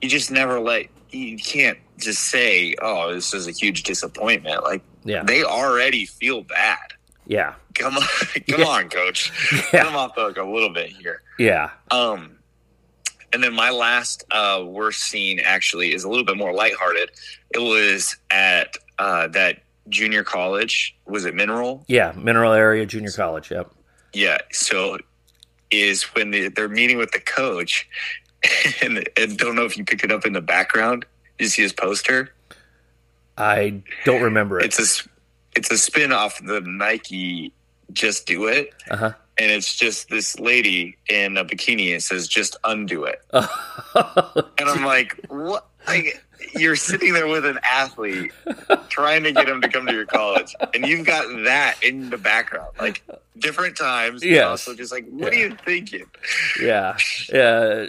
you just never let you can't just say, "Oh, this is a huge disappointment." Like Yeah, they already feel bad. yeah, Come on, <laughs> come Yeah. on, coach. <laughs> Yeah. Them off the hook a little bit here. yeah. Um, and then my last uh, worst scene actually is a little bit more lighthearted. It was at uh, that junior college. Was it Mineral? Yeah, Mineral Area Junior College. Yep. Yeah. So is when they, they're meeting with the coach, <laughs> and, and don't know if you pick it up in the background. You see his poster. I don't remember it. It's a it's a spin off the Nike "Just Do It," Uh huh. and it's just this lady in a bikini. It says "Just undo it." <laughs> And I'm like, what? Like, you're sitting there with an athlete trying to get him to come to your college, and you've got that in the background, like different times. Yeah. Also, just like, what Yeah. are you thinking? yeah. Yeah.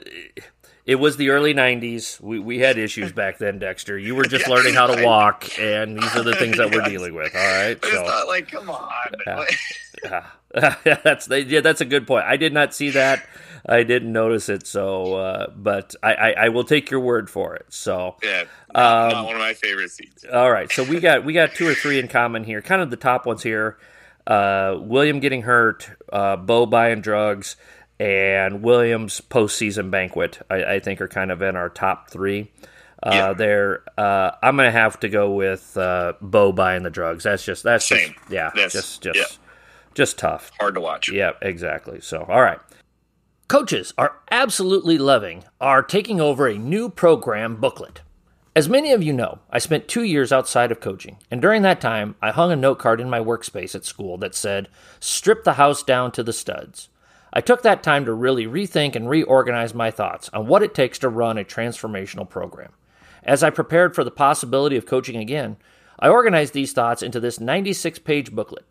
It was the early '90s. We we had issues back then, Dexter. You were just Yeah, learning how to <laughs> walk, and these are the things that we're dealing with. All right. It's So. not like, come on. Yeah. <laughs> Yeah, <laughs> that's yeah, that's a good point. I did not see that. I didn't notice it. So, uh, but I, I, I will take your word for it. So, yeah, not, Um, not one of my favorite scenes. all right. So we got we got two or three in common here. Kind of the top ones here. Uh, William getting hurt, uh, Bo buying drugs, and Williams postseason banquet. I, I think are kind of in our top three. Uh, Yeah. There, uh, I'm gonna have to go with uh, Bo buying the drugs. That's just that's Same. just yeah, That's- just just yeah. just tough. Hard to watch. Yeah, exactly. So, all right. Coaches are absolutely loving are taking over a new program booklet. As many of you know, I spent two years outside of coaching, and during that time, I hung a note card in my workspace at school that said, Strip the house down to the studs. I took that time to really rethink and reorganize my thoughts on what it takes to run a transformational program. As I prepared for the possibility of coaching again, I organized these thoughts into this 96 page booklet.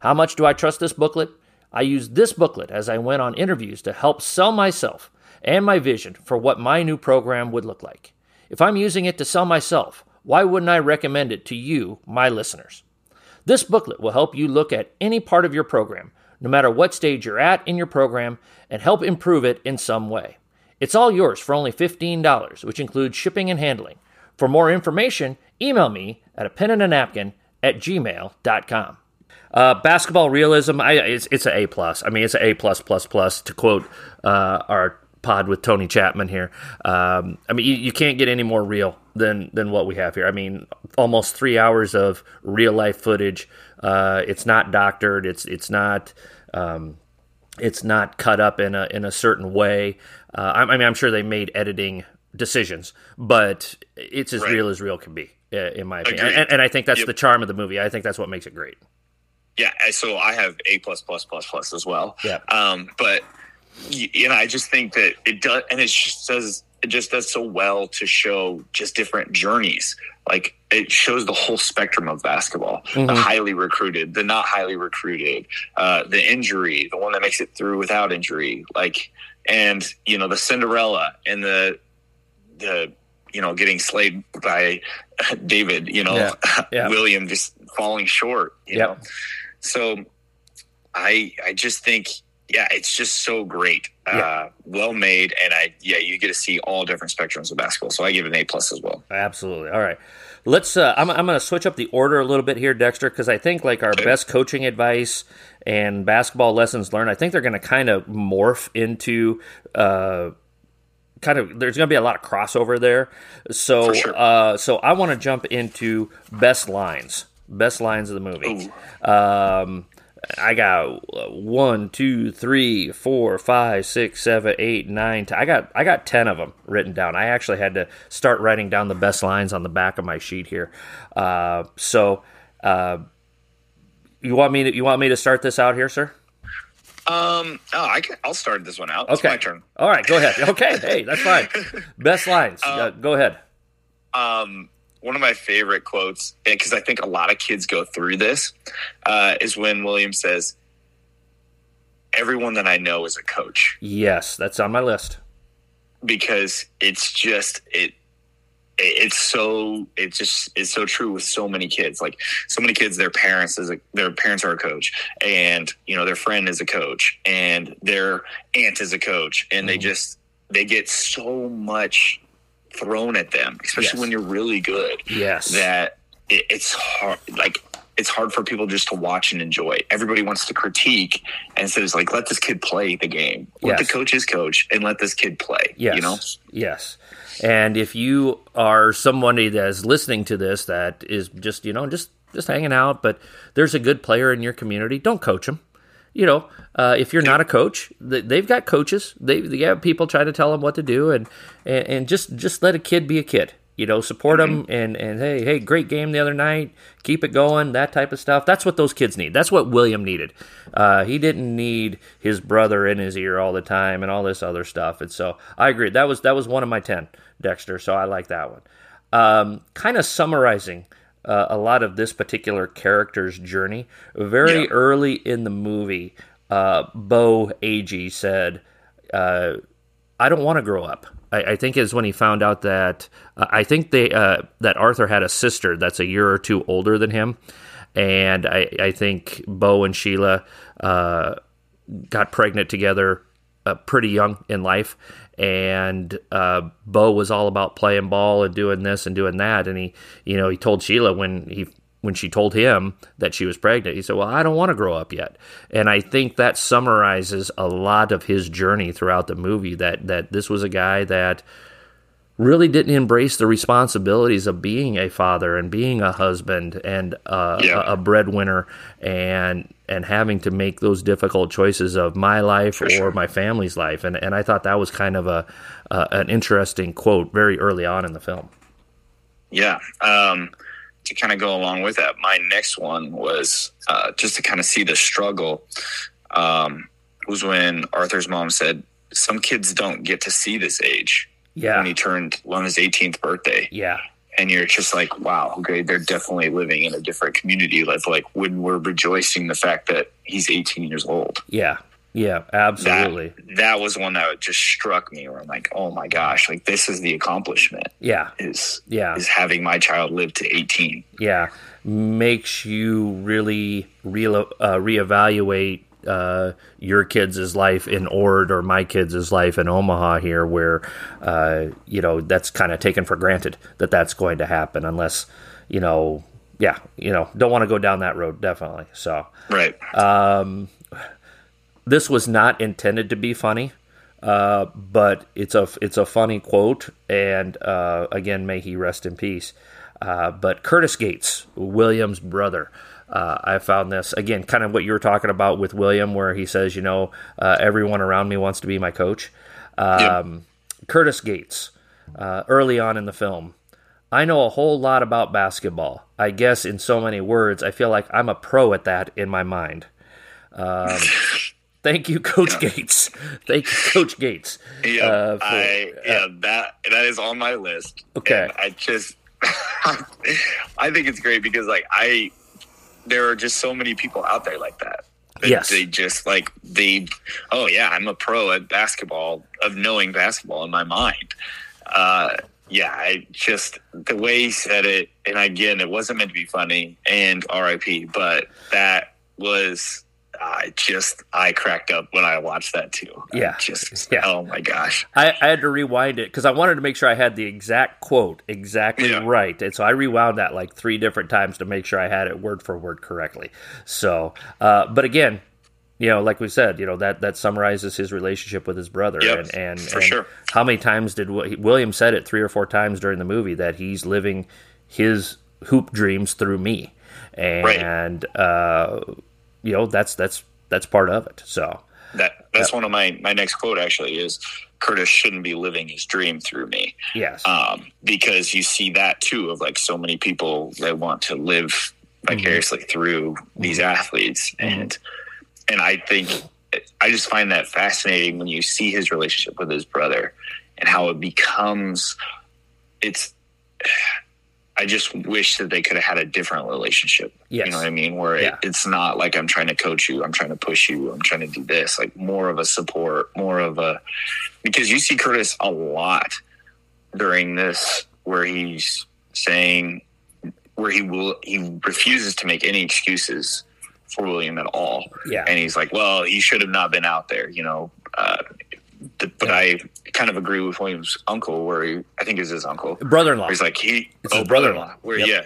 How much do I trust this booklet? I used this booklet as I went on interviews to help sell myself and my vision for what my new program would look like. If I'm using it to sell myself, why wouldn't I recommend it to you, my listeners? This booklet will help you look at any part of your program, no matter what stage you're at in your program, and help improve it in some way. It's all yours for only $15, which includes shipping and handling. For more information, email me at a pen and a napkin at gmail.com. Uh, basketball realism, I, it's, it's an A plus. I mean, it's an A plus plus plus to quote uh, our pod with Tony Chapman here. Um, I mean, you, you, can't get any more real than than what we have here. I mean, almost three hours of real life footage. Uh, it's not doctored. It's it's not. Um, it's not cut up in a in a certain way. Uh, I, I, mean, I'm sure they made editing decisions, but it's as right. real as real can be, uh, in my opinion. And, and, I think that's yep. the charm of the movie. I think that's what makes it great. Yeah, so I have A plus plus plus plus as well. Yeah, um, but you know, I just think that it does, and it just does it just does so well to show just different journeys. Like it shows the whole spectrum of basketball: mm-hmm. the highly recruited, the not highly recruited, uh, the injury, the one that makes it through without injury, like and you know the Cinderella and the the you know getting slayed by <laughs> David, you know yeah. <laughs> Yeah. William just falling short, you yep. know. So I I just think yeah, it's just so great, yeah. uh, well made, and I yeah, you get to see all different spectrums of basketball. So I give it an A plus as well. Absolutely. All right, let's. Uh, I'm I'm going to switch up the order a little bit here, Dexter, because I think like our okay. best coaching advice and basketball lessons learned, I think they're going to kind of morph into. Uh, kind of there's going to be a lot of crossover there. So sure. uh, so I want to jump into best lines, best lines of the movie. Um, I got one, two, three, four, five, six, seven, eight, nine. Ten. I got I got ten of them written down. I actually had to start writing down the best lines on the back of my sheet here. Uh, so, uh, you want me to you want me to start this out here, sir? Um, oh, I can, I'll start this one out. It's okay. my turn. All right, go ahead. Okay, hey, that's fine. <laughs> Best lines. Um, uh, go ahead. Um, one of my favorite quotes, because I think a lot of kids go through this, uh, is when William says, "Everyone that I know is a coach." Yes, that's on my list because it's just it it's so it's just it's so true with so many kids like so many kids their parents is a their parents are a coach and you know their friend is a coach and their aunt is a coach and mm. they mm-hmm. just they get so much thrown at them, especially yes. when you're really good. Yes. That it, it's hard, like, it's hard for people just to watch and enjoy. Everybody wants to critique, and so it's like, let this kid play the game. Let yes. the coaches coach, and let this kid play. Yes. You know. Yes. And if you are somebody that is listening to this that is just you know just just hanging out, but there's a good player in your community, don't coach him you know, uh, if you're not a coach, they've got coaches. They, they have people try to tell them what to do, and, and, and just just let a kid be a kid. You know, support mm-hmm. them and and hey hey, great game the other night. Keep it going. That type of stuff. That's what those kids need. That's what William needed. Uh, he didn't need his brother in his ear all the time and all this other stuff. And so I agree. That was that was one of my ten, Dexter. So I like that one. Um, kind of summarizing uh, a lot of this particular character's journey. Very yeah. early in the movie, uh, Bo Agee said, uh, "I don't want to grow up." I, I, think is when he found out that uh, I think they uh, that Arthur had a sister that's a year or two older than him, and I, I think Bo and Sheila uh, got pregnant together pretty young in life and uh, Bo was all about playing ball and doing this and doing that. And he, you know, he told Sheila when he when she told him that she was pregnant, he said, "Well, I don't want to grow up yet." And I think that summarizes a lot of his journey throughout the movie. That that this was a guy that really didn't embrace the responsibilities of being a father and being a husband and uh, yeah. a, a, breadwinner and and having to make those difficult choices of my life For or sure. my family's life and and I thought that was kind of a uh, an interesting quote very early on in the film. Yeah. Um, to kind of go along with that, my next one was uh, just to kind of see the struggle. Um, was when Arthur's mom said, "Some kids don't get to see this age." yeah. when he turned on his 18th birthday. Yeah. And you're just like, wow, okay, they're definitely living in a different community. Like, like when we're rejoicing the fact that he's 18 years old. Yeah. Yeah, absolutely. That, that was one that just struck me where I'm like, oh my gosh, like this is the accomplishment. Yeah. Is yeah. Is having my child live to 18. Yeah. Makes you really re- uh, reevaluate uh, your kids' life in Ord or my kids' life in Omaha here, where uh, you know that's kind of taken for granted that that's going to happen, unless you know, yeah, you know, don't want to go down that road definitely. So right, um, this was not intended to be funny. Uh, but it's a it's a funny quote, and uh, again, may he rest in peace. Uh, but Curtis Gates, William's brother, uh, I found this again, kind of what you were talking about with William, where he says, you know, uh, everyone around me wants to be my coach. Um, yep. Curtis Gates, uh, early on in the film, I know a whole lot about basketball. I guess in so many words, I feel like I'm a pro at that in my mind. Um, <laughs> thank you, Coach yeah. Gates. Thank you, Coach Gates. Yeah, uh, for, I, yeah, that that is on my list. Okay, I just, <laughs> I think it's great because like I there are just so many people out there like that. that yes. They just like, they, oh yeah, I'm a pro at basketball, of knowing basketball in my mind. Uh, yeah, I just, the way he said it, and again, it wasn't meant to be funny and RIP, but that was I just I cracked up when I watched that too. Yeah, I just yeah. Oh my gosh! I, I had to rewind it because I wanted to make sure I had the exact quote exactly yeah. right, and so I rewound that like three different times to make sure I had it word for word correctly. So, uh, but again, you know, like we said, you know that that summarizes his relationship with his brother, yep, and and, for and sure. how many times did William said it three or four times during the movie that he's living his hoop dreams through me, and. Right. Uh, you know that's that's that's part of it. So that that's uh, one of my my next quote actually is Curtis shouldn't be living his dream through me. Yes, um, because you see that too of like so many people that want to live vicariously mm-hmm. through these mm-hmm. athletes mm-hmm. and and I think I just find that fascinating when you see his relationship with his brother and how it becomes it's I just wish that they could have had a different relationship. Yes. You know what I mean? Where yeah. it, it's not like I'm trying to coach you, I'm trying to push you, I'm trying to do this. Like more of a support, more of a because you see Curtis a lot during this where he's saying where he will he refuses to make any excuses for William at all. Yeah. And he's like, Well, he should have not been out there, you know. Uh, but yeah. I kind of agree with William's uncle, where he, I think is his uncle, brother-in-law. He's like he, it's oh, brother-in-law. Where yep. yeah,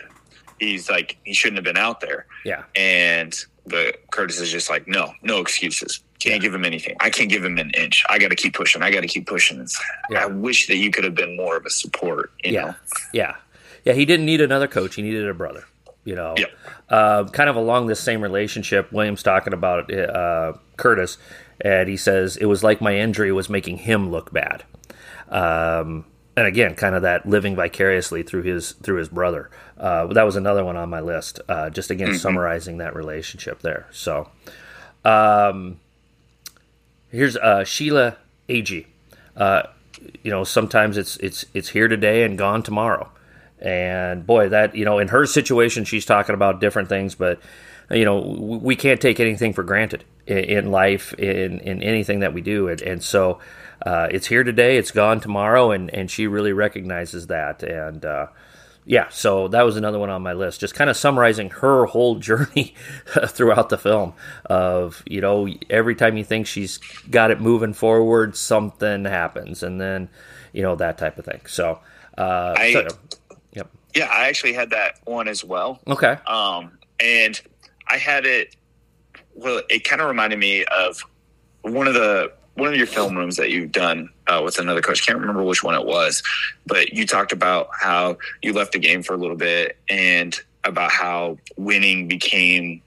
he's like he shouldn't have been out there. Yeah, and the Curtis is just like no, no excuses. Can't yeah. give him anything. I can't give him an inch. I got to keep pushing. I got to keep pushing. Yeah. I wish that you could have been more of a support. yeah, know? yeah, yeah. He didn't need another coach. He needed a brother. You know, yep. uh, kind of along this same relationship. William's talking about uh, Curtis and he says it was like my injury was making him look bad. Um, and again, kind of that living vicariously through his through his brother. Uh, that was another one on my list. Uh, just again, mm-hmm. summarizing that relationship there. So, um, here's uh, Sheila Agee. Uh, you know, sometimes it's it's it's here today and gone tomorrow. And boy, that you know, in her situation, she's talking about different things, but you know, we can't take anything for granted in, life, in, in anything that we do. And, and so uh, it's here today, it's gone tomorrow, and, and she really recognizes that. And uh, yeah, so that was another one on my list. Just kind of summarizing her whole <laughs> journey throughout the film of, you know, every time you think she's got it moving forward, something happens. And then, you know, that type of thing. So, uh, I, so, yep. Yeah, I actually had that one as well. Okay. Um, and I had it. Well, it kind of reminded me of one of the one of your film rooms that you've done uh, with another coach. Can't remember which one it was, but you talked about how you left the game for a little bit and about how winning became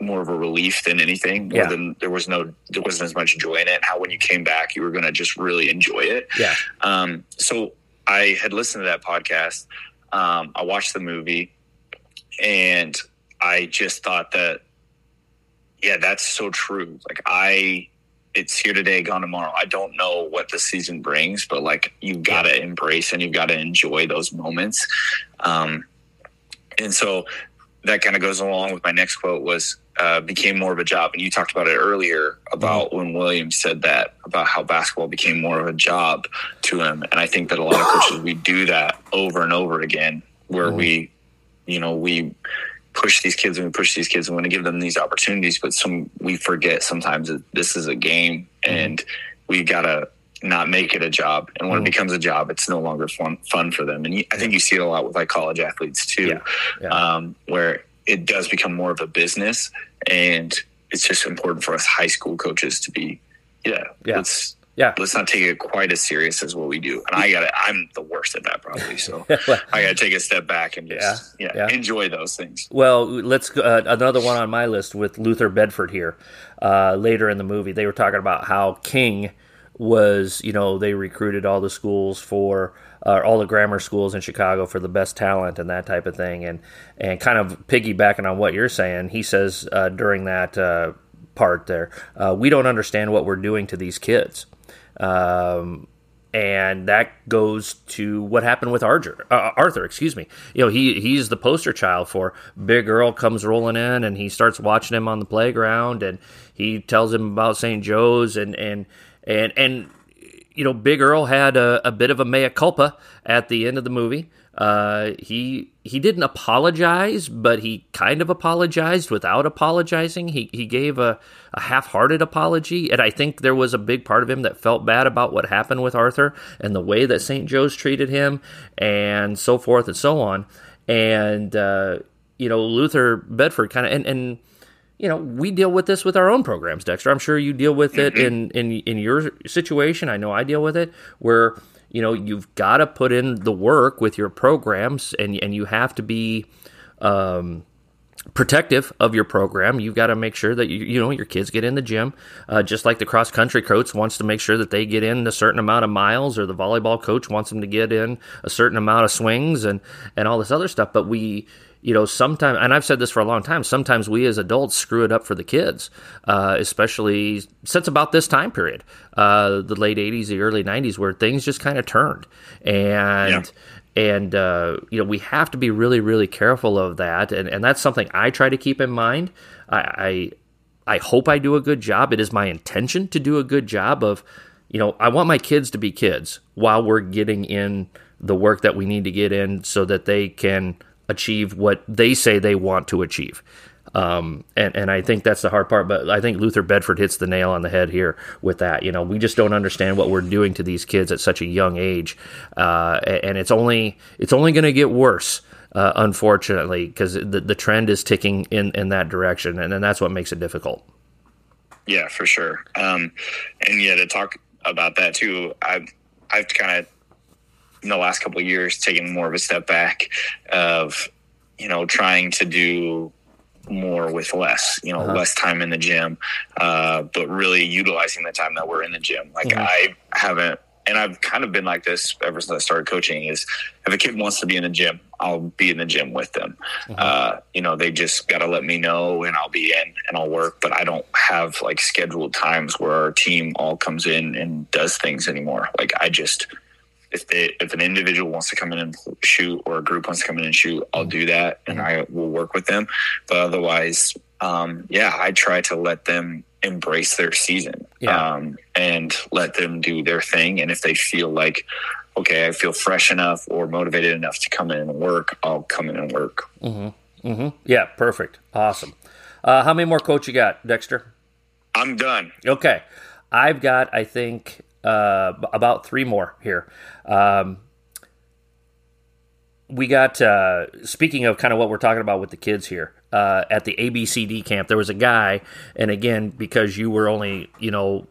more of a relief than anything. More yeah. than there was no there wasn't as much joy in it. How when you came back, you were going to just really enjoy it. Yeah. Um, so I had listened to that podcast. Um, I watched the movie, and I just thought that, yeah, that's so true. Like I, it's here today, gone tomorrow. I don't know what the season brings, but like you've got to embrace and you've got to enjoy those moments. Um, and so that kind of goes along with my next quote was uh, became more of a job. And you talked about it earlier about mm-hmm. when Williams said that about how basketball became more of a job to him. And I think that a lot of coaches, we do that over and over again where mm-hmm. we, you know, we push these kids and we push these kids and want to give them these opportunities, but some we forget sometimes that this is a game mm-hmm. and we gotta not make it a job. And when mm-hmm. it becomes a job, it's no longer fun fun for them. And you, I think you see it a lot with like college athletes too, yeah. Yeah. Um, where it does become more of a business, and it's just important for us high school coaches to be, yeah, yeah. let's Yeah. let's not take it quite as serious as what we do. And I got to I'm the worst at that probably. So <laughs> I got to take a step back and just yeah, yeah, yeah. enjoy those things. Well, let's uh, another one on my list with Luther Bedford here. Uh, later in the movie, they were talking about how King was, you know, they recruited all the schools for uh, all the grammar schools in Chicago for the best talent and that type of thing, and and kind of piggybacking on what you're saying, he says uh, during that uh, part there, uh, we don't understand what we're doing to these kids. Um, and that goes to what happened with Arthur. Uh, Arthur, excuse me. You know, he he's the poster child for Big Earl comes rolling in, and he starts watching him on the playground, and he tells him about St. Joe's, and and and and you know, Big Earl had a, a bit of a mea culpa at the end of the movie. Uh, he he didn't apologize, but he kind of apologized without apologizing. He he gave a, a half-hearted apology, and I think there was a big part of him that felt bad about what happened with Arthur and the way that St. Joe's treated him, and so forth and so on. And uh, you know, Luther Bedford kind of and and you know, we deal with this with our own programs, Dexter. I'm sure you deal with it mm-hmm. in, in in your situation. I know I deal with it where you know you've got to put in the work with your programs, and and you have to be um, protective of your program. You've got to make sure that you you know your kids get in the gym, uh, just like the cross country coach wants to make sure that they get in a certain amount of miles, or the volleyball coach wants them to get in a certain amount of swings and and all this other stuff. But we you know, sometimes, and I've said this for a long time, sometimes we as adults screw it up for the kids, uh, especially since about this time period, uh, the late 80s, the early 90s, where things just kind of turned. And, yeah. and uh, you know, we have to be really, really careful of that. And, and that's something I try to keep in mind. I, I, I hope I do a good job. It is my intention to do a good job of, you know, I want my kids to be kids while we're getting in the work that we need to get in so that they can achieve what they say they want to achieve. Um, and, and I think that's the hard part, but I think Luther Bedford hits the nail on the head here with that. You know, we just don't understand what we're doing to these kids at such a young age, uh, and it's only it's only going to get worse, uh, unfortunately, because the the trend is ticking in in that direction, and, and that's what makes it difficult. Yeah, for sure. Um, and yeah, to talk about that too, I've I've kind of in the last couple of years taken more of a step back of you know trying to do more with less you know uh-huh. less time in the gym uh, but really utilizing the time that we're in the gym like mm-hmm. i haven't and i've kind of been like this ever since i started coaching is if a kid wants to be in the gym i'll be in the gym with them mm-hmm. uh, you know they just got to let me know and i'll be in and i'll work but i don't have like scheduled times where our team all comes in and does things anymore like i just if they if an individual wants to come in and shoot or a group wants to come in and shoot, I'll do that and I will work with them. But otherwise, um, yeah, I try to let them embrace their season yeah. um, and let them do their thing. And if they feel like, okay, I feel fresh enough or motivated enough to come in and work, I'll come in and work. Mm-hmm. Mm-hmm. Yeah, perfect. Awesome. Uh, how many more coach you got, Dexter? I'm done. Okay. I've got, I think, uh, about three more here. Um, we got uh, speaking of kind of what we're talking about with the kids here uh, at the ABCD camp. There was a guy, and again, because you were only you know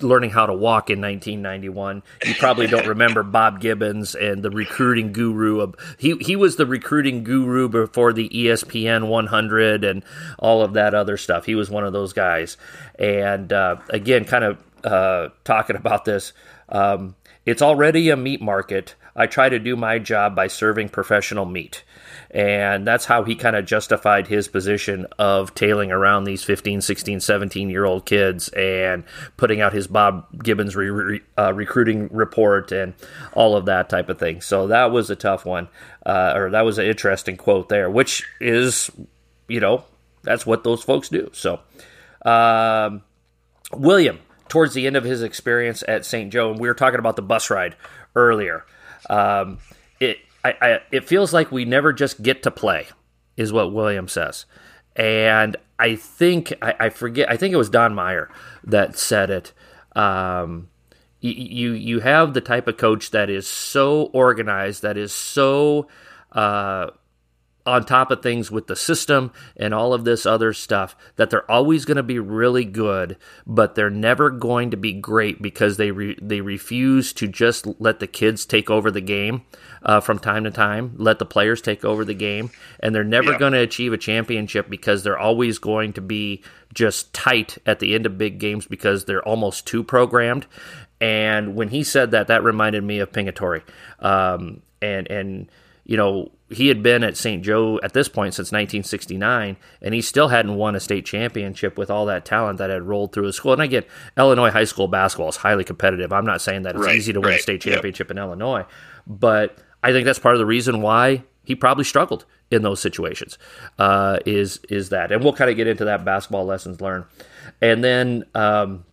learning how to walk in 1991. You probably don't remember <laughs> Bob Gibbons and the recruiting guru. Of, he he was the recruiting guru before the ESPN 100 and all of that other stuff. He was one of those guys. And uh, again, kind of uh, talking about this. Um, it's already a meat market. I try to do my job by serving professional meat. And that's how he kind of justified his position of tailing around these 15, 16, 17 year old kids and putting out his Bob Gibbons re- re- uh, recruiting report and all of that type of thing. So that was a tough one, uh, or that was an interesting quote there, which is, you know, that's what those folks do. So, um, William, towards the end of his experience at St. Joe, and we were talking about the bus ride earlier. Um, it I, I, it feels like we never just get to play, is what William says, and I think I, I forget. I think it was Don Meyer that said it. Um, you you have the type of coach that is so organized, that is so uh, on top of things with the system and all of this other stuff that they're always going to be really good, but they're never going to be great because they re- they refuse to just let the kids take over the game uh, from time to time, let the players take over the game, and they're never Yeah. going to achieve a championship because they're always going to be just tight at the end of big games because they're almost too programmed. And when he said that, that reminded me of Pingatore. Um, and and you know he had been at St. Joe at this point since 1969, and he still hadn't won a state championship with all that talent that had rolled through his school. And I get Illinois high school basketball is highly competitive. I'm not saying that it's Right, easy to win a state yep. championship in Illinois, but I think that's part of the reason why he probably struggled in those situations. Uh, is is that, and we'll kind of get into that basketball lessons learned, and then. Um,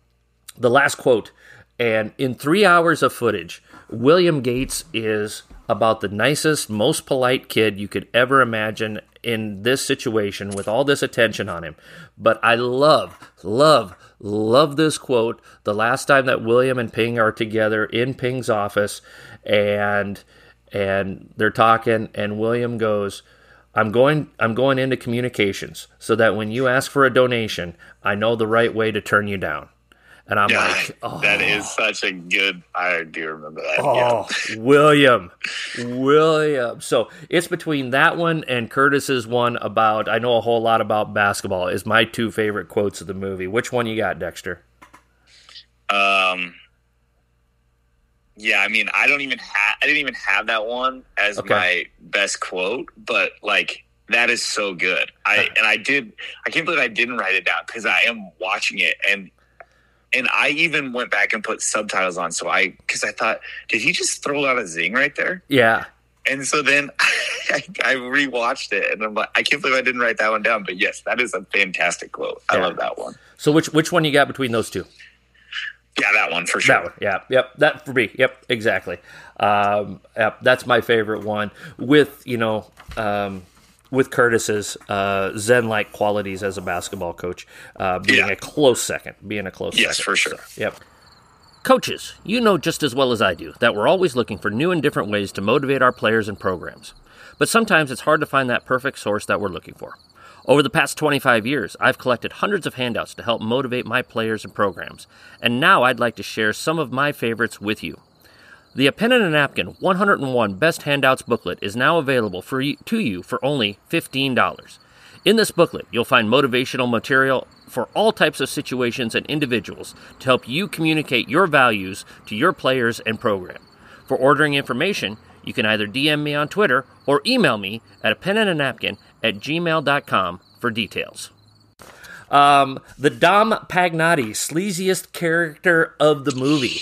the last quote. And in three hours of footage, William Gates is about the nicest, most polite kid you could ever imagine in this situation with all this attention on him. But I love, love, love this quote. The last time that William and Ping are together in Ping's office and and they're talking and William goes, I'm going I'm going into communications so that when you ask for a donation, I know the right way to turn you down. And I'm Yeah, like, oh, that is such a good. I do remember that. oh, William, William. So it's between that one and Curtis's one about I know a whole lot about basketball is my two favorite quotes of the movie. Which one you got, Dexter? Um. Yeah, I mean, I don't even have. I didn't even have that one as Okay. my best quote, but like that is so good. I and I did. I can't believe I didn't write it down because I am watching it and. And I even went back and put subtitles on, so I because I thought, did he just throw out a zing right there? Yeah. And so then <laughs> I, I rewatched it, and I'm like, I can't believe I didn't write that one down. But yes, that is a fantastic quote. I love that one. So which which one you got between those two? Yeah, that one for sure. That one, yeah, yep, that for me, yep, exactly. Um, yep, that's my favorite one. With you know, um, with Curtis's uh, zen-like qualities as a basketball coach, uh, being Yeah. a close second, being a close Yes, second. for sure. So, yep. Coaches, you know just as well as I do that we're always looking for new and different ways to motivate our players and programs. But sometimes it's hard to find that perfect source that we're looking for. Over the past 25 years, I've collected hundreds of handouts to help motivate my players and programs, and now I'd like to share some of my favorites with you. The A Pen and a Napkin 101 Best Handouts booklet is now available for you, to you for only $15. In this booklet, you'll find motivational material for all types of situations and individuals to help you communicate your values to your players and program. For ordering information, you can either DM me on Twitter or email me at a pen and a napkin at gmail.com for details. Um, the Dom Pagnotti, sleaziest character of the movie.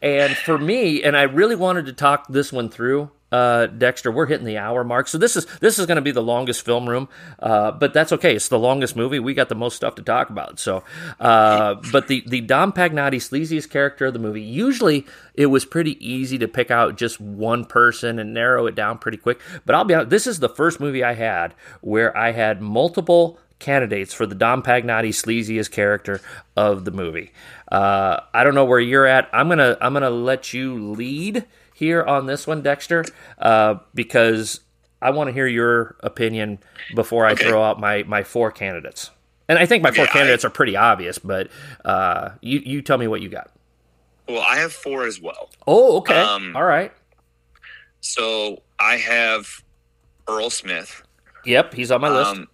And for me, and I really wanted to talk this one through, uh, Dexter, we're hitting the hour mark. So this is this is going to be the longest film room, uh, but that's okay. It's the longest movie. We got the most stuff to talk about. So, uh, but the the Dom Pagnotti, sleaziest character of the movie. Usually, it was pretty easy to pick out just one person and narrow it down pretty quick. But I'll be honest, this is the first movie I had where I had multiple candidates for the Dom Pagnotti sleaziest character of the movie. Uh, I don't know where you're at. I'm gonna I'm gonna let you lead here on this one, Dexter, uh, because I want to hear your opinion before I Okay. throw out my my four candidates. And I think my four Yeah, I- candidates are pretty obvious, but uh, you you tell me what you got. Well, I have four as well. Oh, okay, Um, all right. So I have Earl Smith. Yep, he's on my list. Um,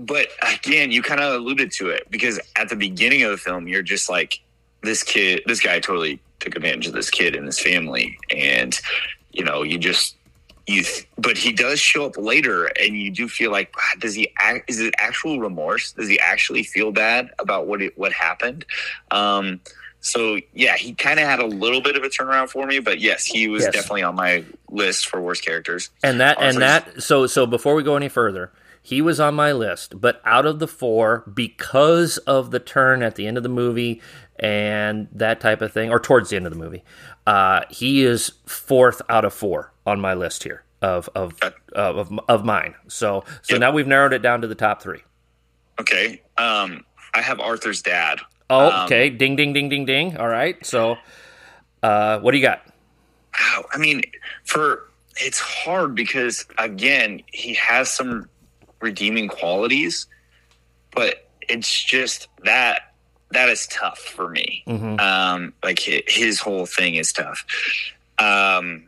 but again, you kind of alluded to it because at the beginning of the film, you're just like, this kid, this guy totally took advantage of this kid and his family. And, you know, you just, you, th- but he does show up later and you do feel like, "Ah, does he act, is it actual remorse? Does he actually feel bad about what it, what happened? Um, so yeah, he kind of had a little bit of a turnaround for me, but yes, he was Yes. definitely on my list for worst characters. And that and that so so before we go any further, he was on my list, but out of the four, because of the turn at the end of the movie and that type of thing, or towards the end of the movie, uh, he is fourth out of four on my list here of of of, of, of mine. So so Yep. now we've narrowed it down to the top three. Okay. Um, I have Arthur's dad. Oh, Um, okay. Ding ding ding ding ding. All right. So uh, what do you got? Wow. I mean, for it's hard because again, he has some redeeming qualities, but it's just that that is tough for me. Mhm. Um, like his, his whole thing is tough. Um,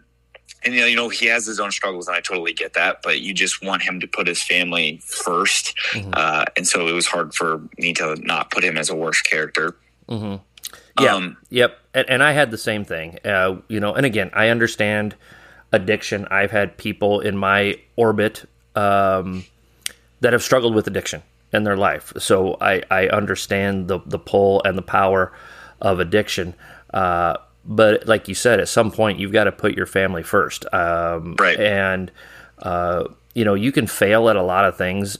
and you know, he has his own struggles, and I totally get that. But you just want him to put his family 1st Mhm. uh, and so it was hard for me to not put him as a worse character. Mm-hmm. Yeah. Um, Yep, and, and I had the same thing. Uh, you know, and again, I understand addiction. I've had people in my orbit um, that have struggled with addiction in their life, so I, I understand the the pull and the power of addiction. Uh, but like you said, at some point you've got to put your family first, um, Right. And uh, you know, you can fail at a lot of things,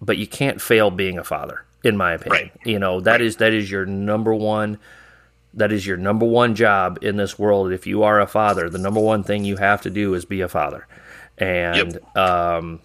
but you can't fail being a father, in my opinion. Right. You know, that is that is your number one that is your number one job in this world. If you are a father, the number one thing you have to do is be a father, and um,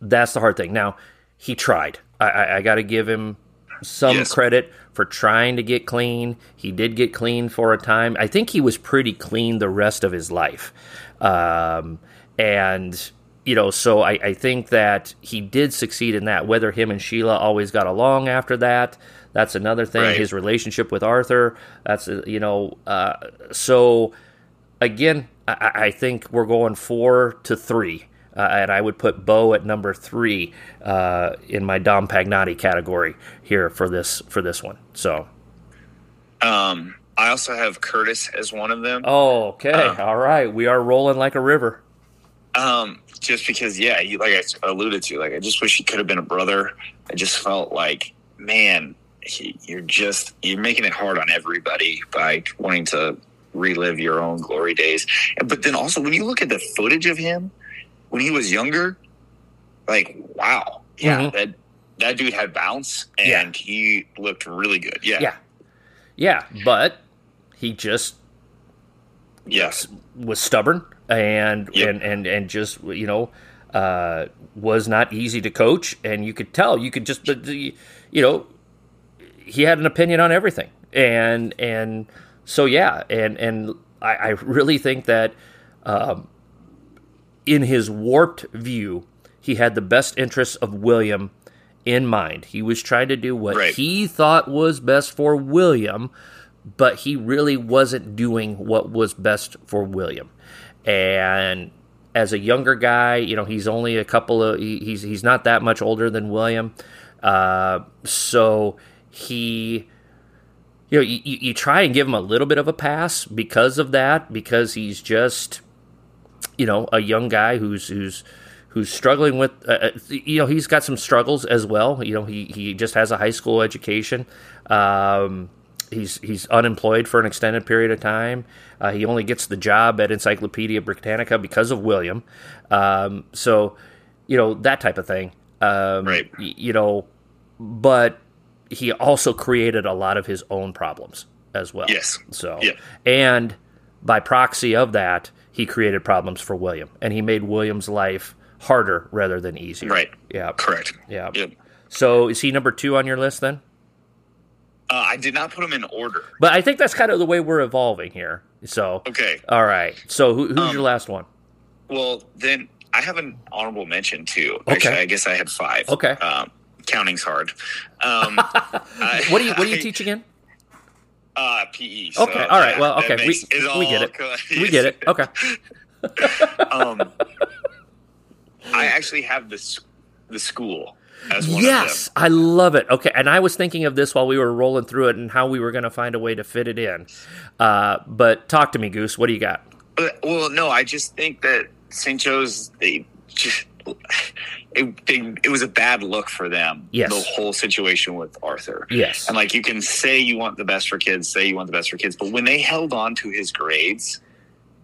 that's the hard thing. Now, he tried. I, I, I got to give him some Yes. credit for trying to get clean. He did get clean for a time. I think he was pretty clean the rest of his life, um, and you know, so I, I think that he did succeed in that. Whether him and Sheila always got along after that, that's another thing. Right. His relationship with Arthur, that's uh, you know, uh, so again, I, I I think we're going four to three. Uh, and I would put Bo at number three uh, in my Dom Pagnotti category here for this for this one. So, um, I also have Curtis as one of them. oh, okay, Uh. all right, we are rolling like a river. Um, just because, yeah, you, like I alluded to, like I just wish he could have been a brother. I just felt like, man, he, you're just you're making it hard on everybody by wanting to relive your own glory days. But then also, when you look at the footage of him when he was younger, like wow, yeah, Mhm. that that dude had bounce and he looked really good. Yeah, Yeah, yeah, but he just yes, was stubborn and Yep. and and and just you know uh, was not easy to coach, and you could tell you could just but the- you know he had an opinion on everything, and and so yeah, and and I, I really think that um, in his warped view, he had the best interests of William in mind. He was trying to do what Right. he thought was best for William, but he really wasn't doing what was best for William. And as a younger guy, you know, he's only a couple of he- he's he's not that much older than William, uh, so he. You know, you, you you try and give him a little bit of a pass because of that, because he's just, you know, a young guy who's who's who's struggling with, uh, uh, you know, he's got some struggles as well. You know, he he just has a high school education. Um, he's he's unemployed for an extended period of time. Uh, he only gets the job at Encyclopedia Britannica because of William. Um, so, you know, that type of thing. Um, Right. y- You know, but he also created a lot of his own problems as well. Yes. So, Yeah. and by proxy of that, he created problems for William, and he made William's life harder rather than easier. Right. Yeah. correct. Yeah. Yep. So, is he number two on your list then? Uh, I did not put him in order. But I think that's kind of the way we're evolving here. So, Okay. all right. So, who, who's Um, your last one? Well, then I have an honorable mention too. Okay. Actually, I guess I had five. Okay. Um, counting's hard. Um, <laughs> I- What do you What do you <laughs> I- teach again? Uh, PE. so, Okay. All right. Well, okay. We, makes we get it. We get it. Okay. <laughs> um, I actually have this the school as one Yes, I love it. Okay, and I was thinking of this while we were rolling through it and how we were going to find a way to fit it in. Uh, but talk to me, Goose. What do you got? But, well, no, I just think that St. Joe's they just it, they, it was a bad look for them. Yes. the whole situation with Arthur. Yes. And like you can say you want the best for kids, say you want the best for kids, but when they held on to his grades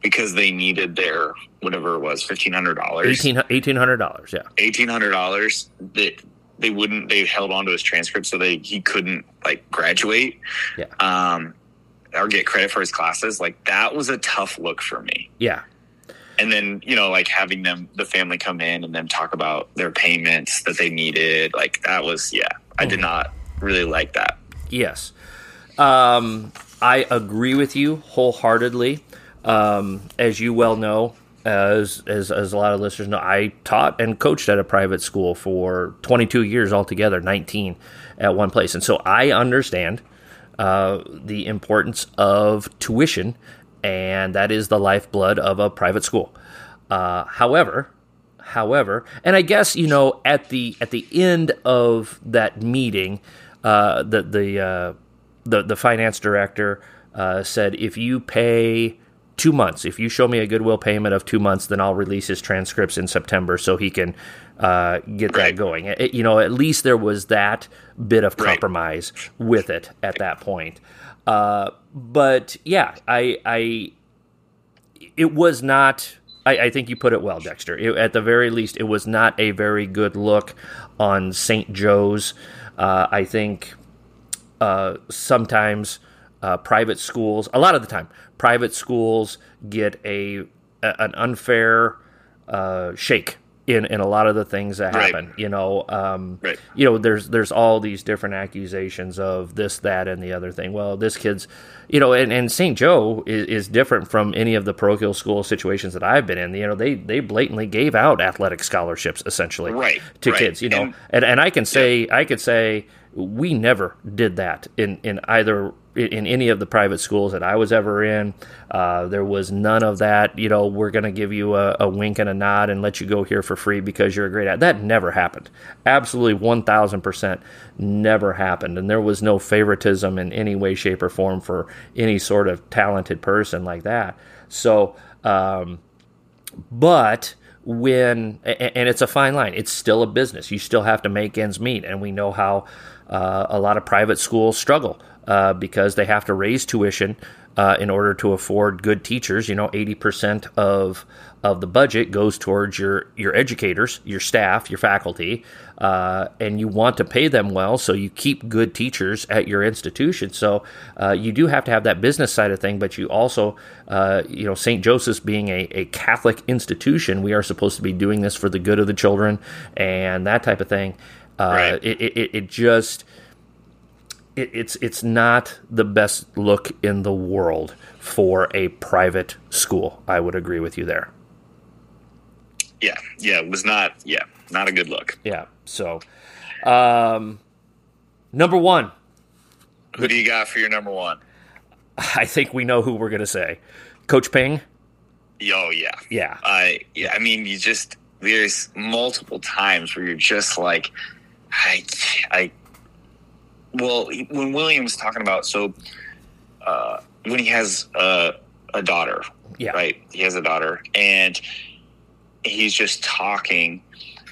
because they needed their whatever it was, fifteen hundred dollars, Eighteen eighteen hundred dollars. Yeah. eighteen hundred dollars, that they wouldn't they held on to his transcript so they he couldn't like graduate. Yeah. Um or get credit for his classes. Like that was a tough look for me. Yeah. And then, you know, like having them the family come in and then talk about their payments that they needed, like that was yeah. I did Mhm. not really like that. Yes. Um, I agree with you wholeheartedly. Um, as you well know, as, as as a lot of listeners know, I taught and coached at a private school for 22 years altogether, 19 at one place, and so I understand uh, the importance of tuition, and that is the lifeblood of a private school. Uh, however, however, and I guess you know at the at the end of that meeting, uh, the the, uh, the the finance director uh, said if you pay two months. If you show me a goodwill payment of two months, then I'll release his transcripts in September so he can uh, get that going. It, you know, at least there was that bit of compromise right. with it at that point. Uh, but yeah, I, I, it was not. I, I think you put it well, Dexter. It, at the very least, it was not a very good look on St. Joe's. Uh, I think uh, sometimes uh, private schools, a lot of the time, private schools get a, a an unfair uh, shake in, in a lot of the things that happen. Right. You know, um, right. you know, there's there's all these different accusations of this, that, and the other thing. Well, this kid's, you know, and, and St. Joe is, is different from any of the parochial school situations that I've been in. You know, they they blatantly gave out athletic scholarships essentially right. to kids. You know, and and, and I can say yeah. I could say we never did that in in either in any of the private schools that I was ever in. Uh, there was none of that. You know, we're going to give you a, a, wink and a nod and let you go here for free because you're a great at. That never happened. Absolutely, one thousand percent never happened. And there was no favoritism in any way, shape, or form for any sort of talented person like that. So, um, but when and it's a fine line. It's still a business. You still have to make ends meet, and we know how uh, a lot of private schools struggle uh, because they have to raise tuition uh, in order to afford good teachers. You know, eighty percent of of the budget goes towards your your educators, your staff, your faculty, uh, and you want to pay them well, so you keep good teachers at your institution. So uh, you do have to have that business side of thing, but you also, uh, you know, St. Joseph's being a, a Catholic institution, we are supposed to be doing this for the good of the children and that type of thing. Uh, right. It, it, it just it, it's it's not the best look in the world for a private school. I would agree with you there. Yeah, yeah, it was not. Yeah, not a good look. Yeah. So, um, number one. Who do you got for your number one? I think we know who we're going to say. Coach Ping. Oh yeah. Yeah. I yeah. I mean, you just there's multiple times where you're just like, I I well, when William's talking about so uh, when he has a, a daughter, yeah, right, he has a daughter, and he's just talking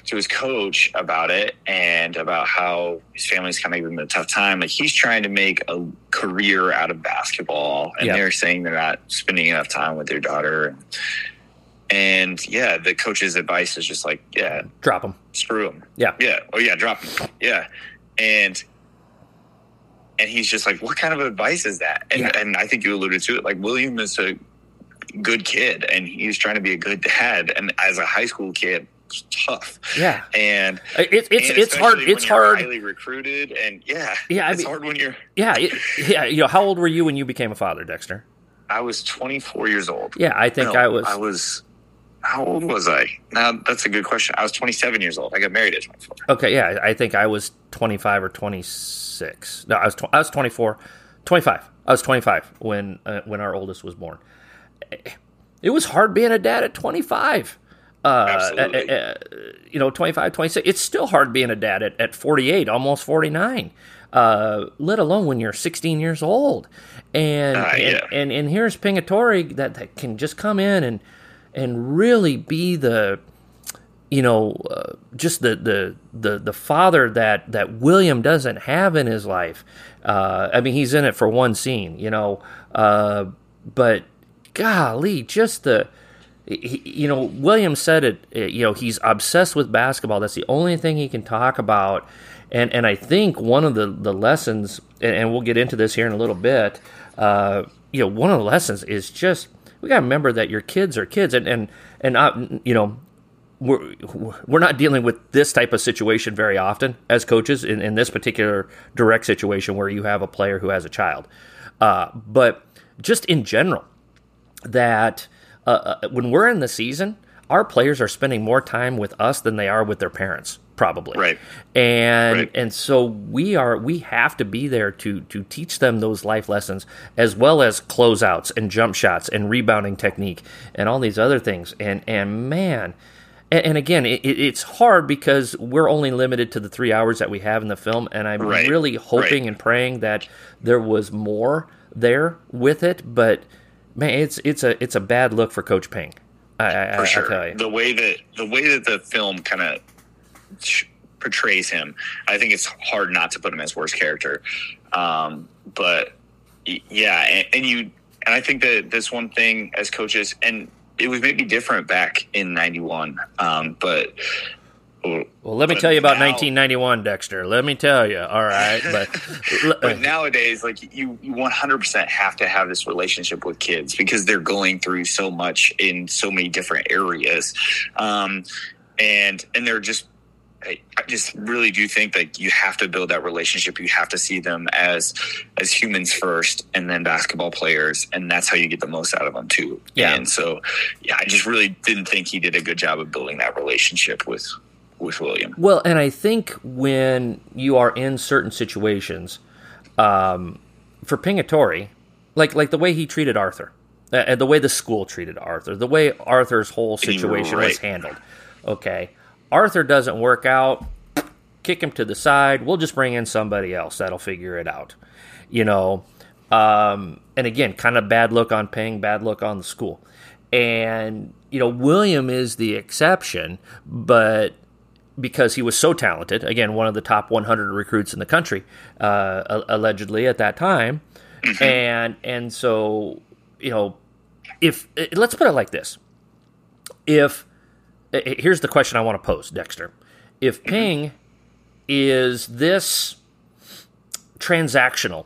to his coach about it and about how his family's kind of giving him a tough time. Like he's trying to make a career out of basketball, and yeah. they're saying they're not spending enough time with their daughter. And yeah, the coach's advice is just like, yeah, drop him, screw him. Yeah, yeah, oh yeah, drop him. Yeah, and and he's just like, what kind of advice is that? And, yeah. and I think you alluded to it. Like William is a good kid, and he's trying to be a good dad. And as a high school kid, it's tough. Yeah, and uh, it, it's and it's hard. It's hard. Highly recruited, and yeah, yeah, it's I mean, hard when you're. Yeah, it, yeah. You know, how old were you when you became a father, Dexter? I was 24 years old. Yeah, I think no, I was. I was how old was I? Now that's a good question. I was 27 years old. I got married at 24. Okay, yeah, I think I was 25 or 26. No, I was tw- I was 24, 25. I was 25 when uh, when our oldest was born. It was hard being a dad at 25. Uh, Absolutely. Uh, uh, you know, 25, 26. It's still hard being a dad at, at 48, almost 49. Uh, let alone when you're 16 years old. And, uh, yeah. and, and, and here's Pingatore that, that can just come in and and really be the you know uh, just the, the the the father that that William doesn't have in his life. Uh, I mean, he's in it for one scene, you know, uh, but golly, just the he, you know William said it. You know, he's obsessed with basketball. That's the only thing he can talk about. And and I think one of the the lessons, and, and we'll get into this here in a little bit. Uh, you know, one of the lessons is just we got to remember that your kids are kids, and and and you know we're we're not dealing with this type of situation very often as coaches in, in this particular direct situation where you have a player who has a child, uh, but just in general that uh, uh, when we're in the season, our players are spending more time with us than they are with their parents probably Right. and Right. and so we are we have to be there to to teach them those life lessons as well as closeouts and jump shots and rebounding technique and all these other things and and man and, and again it, it- it's hard because we're only limited to the three hours that we have in the film and i'm Right. really hoping Right. and praying that there was more there with it but man it's it's a it's a bad look for coach ping i, I, for I sure. tell you The way that the way that the film kind of portrays him, I think it's hard not to put him as worst character. Um, but yeah, and, and you and I think that this one thing as coaches, and it was maybe different back in '91, um, but. well let me tell you about now- 1991 dexter let me tell you all right but <laughs> but nowadays like you you 100% have to have this relationship with kids because they're going through so much in so many different areas um and and they're just I I just really do think that you have to build that relationship. You have to see them as as humans first, and then basketball players, and that's how you get the most out of them too. Yeah. And so, yeah, I just really didn't think he did a good job of building that relationship with with William. Well, and I think when you are in certain situations, um, for Pingatore, like like the way he treated Arthur, uh, and the way the school treated Arthur, the way Arthur's whole situation was handled. Okay, Arthur doesn't work out, kick him to the side. We'll just bring in somebody else that'll figure it out. You know, um, and again, kind of bad look on Ping, bad look on the school. And, you know, William is the exception, but because he was so talented, again, one of the top 100 recruits in the country, uh, allegedly at that time. And, and so, you know, if, let's put it like this. If, Uh, uh, here's the question I want to pose, Dexter. If Ping is this transactional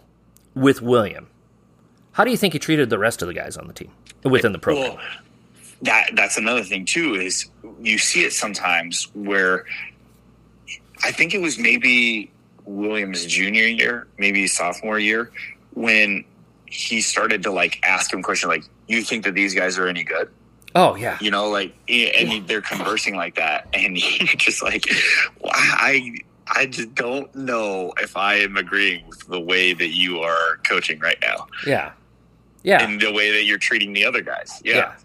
with William, how do you think he treated the rest of the guys on the team within the program? Well, that that's another thing too is you see it sometimes where I think it was maybe Williams' junior year, maybe sophomore year, when he started to like ask him questions like, "You think that these guys are any good?" Oh yeah, You know, like, and they're conversing like that, <laughs> and you're just like, well, I. I just don't know if I am agreeing with the way that you are coaching right now yeah, yeah. and the way that you're treating the other guys. Yeah. Yeah.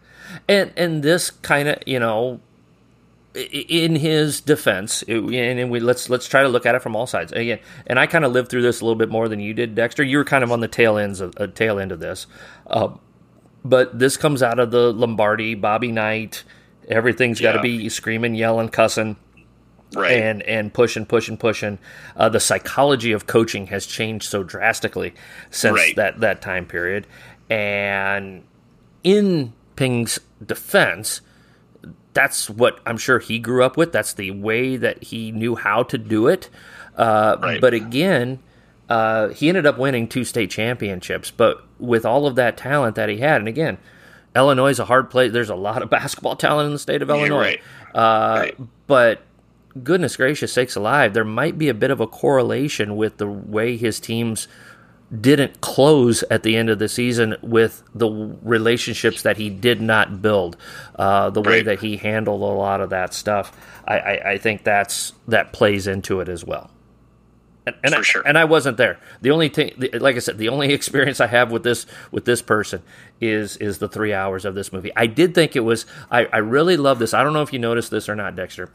And and this kind of, you know, in his defense, it, and we let's let's try to look at it from all sides again. And I kind of lived through this a little bit more than you did, Dexter. You were kind of on the tail ends of uh, tail end of this, uh, but this comes out of the Lombardi, Bobby Knight. Everything's got to be screaming, yelling, cussing Right. and and pushing, pushing, pushing. Uh, the psychology of coaching has changed so drastically since Right. that that time period. And in Ping's defense, that's what I'm sure he grew up with. That's the way that he knew how to do it. Uh, Right. But again, uh, he ended up winning two state championships. But with all of that talent that he had, and again, Illinois is a hard place. There's a lot of <laughs> basketball talent in the state of Yeah, Illinois. right. Uh, Right. But goodness gracious sakes alive, there might be a bit of a correlation with the way his teams didn't close at the end of the season with the relationships that he did not build, uh, the way Right. that he handled a lot of that stuff. I, I, I think that's that plays into it as well. And, and I, sure. and I wasn't there. The only thing, the- like I said, the only <laughs> experience I have with this with this person is is the three hours of this movie. I did think it was. I, I really love this. I don't know if you noticed this or not, Dexter.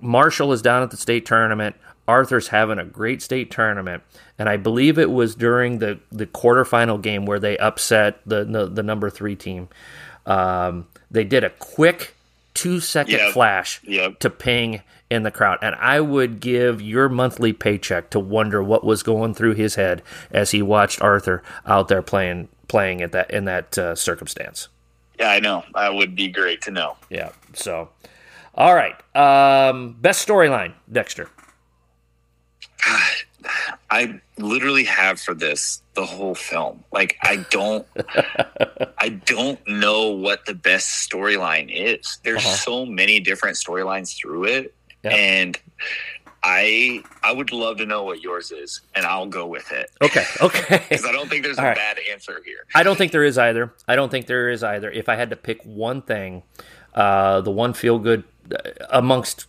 Marshall is down at the state tournament. Arthur's having a great state tournament, and I believe it was during the the quarterfinal game where they upset the the, the number three team. Um, they did a quick two second Yep. flash Yep. to ping in the crowd, and I would give your monthly paycheck to wonder what was going through his head as he watched Arthur out there playing playing at that in that uh, circumstance. Yeah, I know. That would be great to know. Yeah. So, all right. Um, best storyline, Dexter. <sighs> I literally have for this the whole film. Like I don't <laughs> I don't know what the best storyline is. There's Uh-huh. so many different storylines through it. Yeah. And I I would love to know what yours is, and I'll go with it. Okay, okay. <laughs> Because I don't think there's All a right. bad answer here. I don't think there is either. I don't think there is either. If I had to pick one thing, uh, the one feel good uh, amongst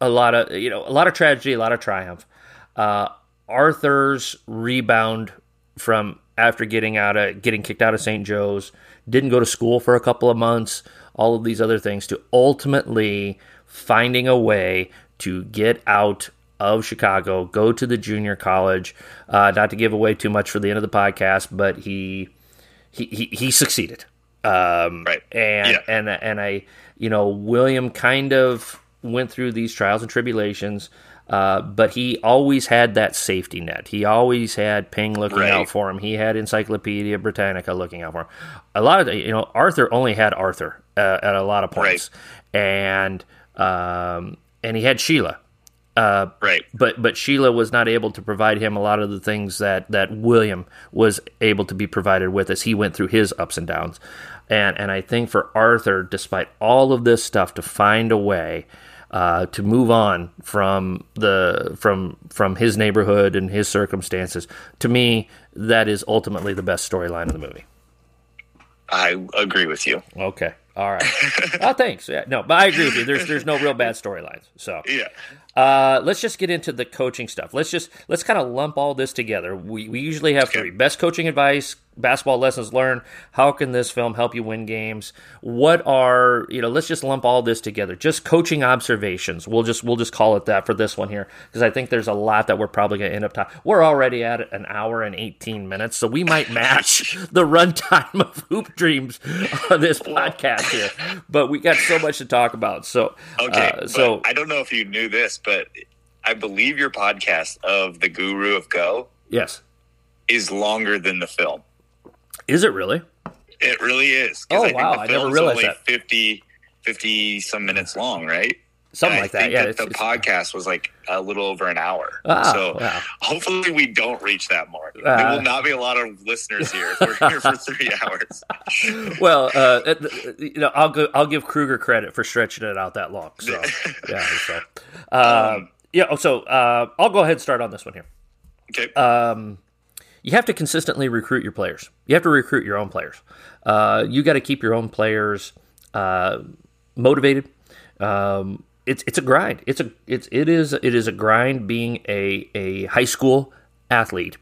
a lot of you know a lot of tragedy, a lot of triumph. Uh, Arthur's rebound from after getting out of getting kicked out of St. Joe's, didn't go to school for a couple of months, all of these other things to ultimately finding a way to get out of Chicago, go to the junior college. Uh, not to give away too much for the end of the podcast, but he he he, he succeeded. Um, Right. And Yeah. and and I, you know, William kind of went through these trials and tribulations. Uh, but he always had that safety net. He always had Ping looking Right. out for him. He had Encyclopedia Britannica looking out for him. A lot of you know, Arthur only had Arthur uh, at a lot of points, and um, and he had Sheila. Uh, Right. but but Sheila was not able to provide him a lot of the things that that William was able to be provided with as he went through his ups and downs. And and I think for Arthur, despite all of this stuff, to find a way uh, to move on from the from from his neighborhood and his circumstances, to me, that is ultimately the best storyline of the movie. I agree with you. Okay. All right. <laughs> oh, thanks. Yeah, no, but I agree with you. There's there's no real bad storylines. So Yeah. uh, let's just get into the coaching stuff. Let's just let's kind of lump all this together. We we usually have Okay. three: best coaching advice, basketball lessons learned. How can this film help you win games? What are you know? Let's just lump all this together. Just coaching observations. We'll just we'll just call it that for this one here because I think there's a lot that we're probably going to end up talking. We're already at an hour and 18 minutes, so we might match <laughs> the runtime of Hoop Dreams on this podcast here. But we got so much to talk about. So Okay. uh, so I don't know if you knew this, but I believe your podcast of the Guru of Go yes, is longer than the film. Is it really? It really is. Oh, I think wow, I never realized only that. 50, 50 some minutes long, right? Something like that. Yeah. that the it's- podcast was like a little over an hour. Ah, so wow. hopefully we don't reach that mark. Uh, there will not be a lot of listeners here if we're here for <laughs> three hours. <laughs> well, uh, uh, you know, I'll go. I'll give Kruger credit for stretching it out that long. So, <laughs> yeah. So, uh, Um, yeah. oh, So, uh, I'll go ahead and start on this one here. Okay. Um, you have to consistently recruit your players. You have to recruit your own players. Uh, you got to keep your own players uh, motivated. Um, it's it's a grind. It's a it's it is it is a grind being a a high school athlete,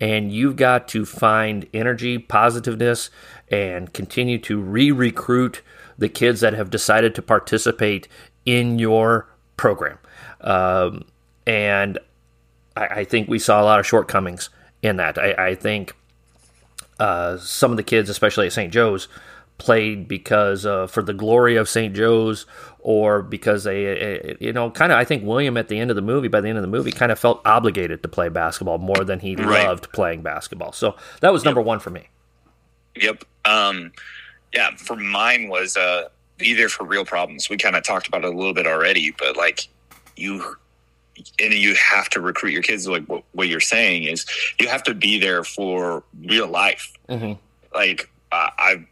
and you've got to find energy, positiveness, and continue to re-recruit the kids that have decided to participate in your program. Um, and I, I think we saw a lot of shortcomings in that. I, I think uh, some of the kids, especially at St. Joe's, played because uh, for the glory of St. Joe's, or because they, you know, kind of. I think William at the end of the movie, by the end of the movie, kind of felt obligated to play basketball more than he Right. loved playing basketball. So that was number one for me. Yep. Um, yeah, for mine was uh, be there for real problems. We kind of talked about it a little bit already, but like you, and you have to recruit your kids. Like what, what you're saying is, you have to be there for real life. Mm-hmm. Like uh, I,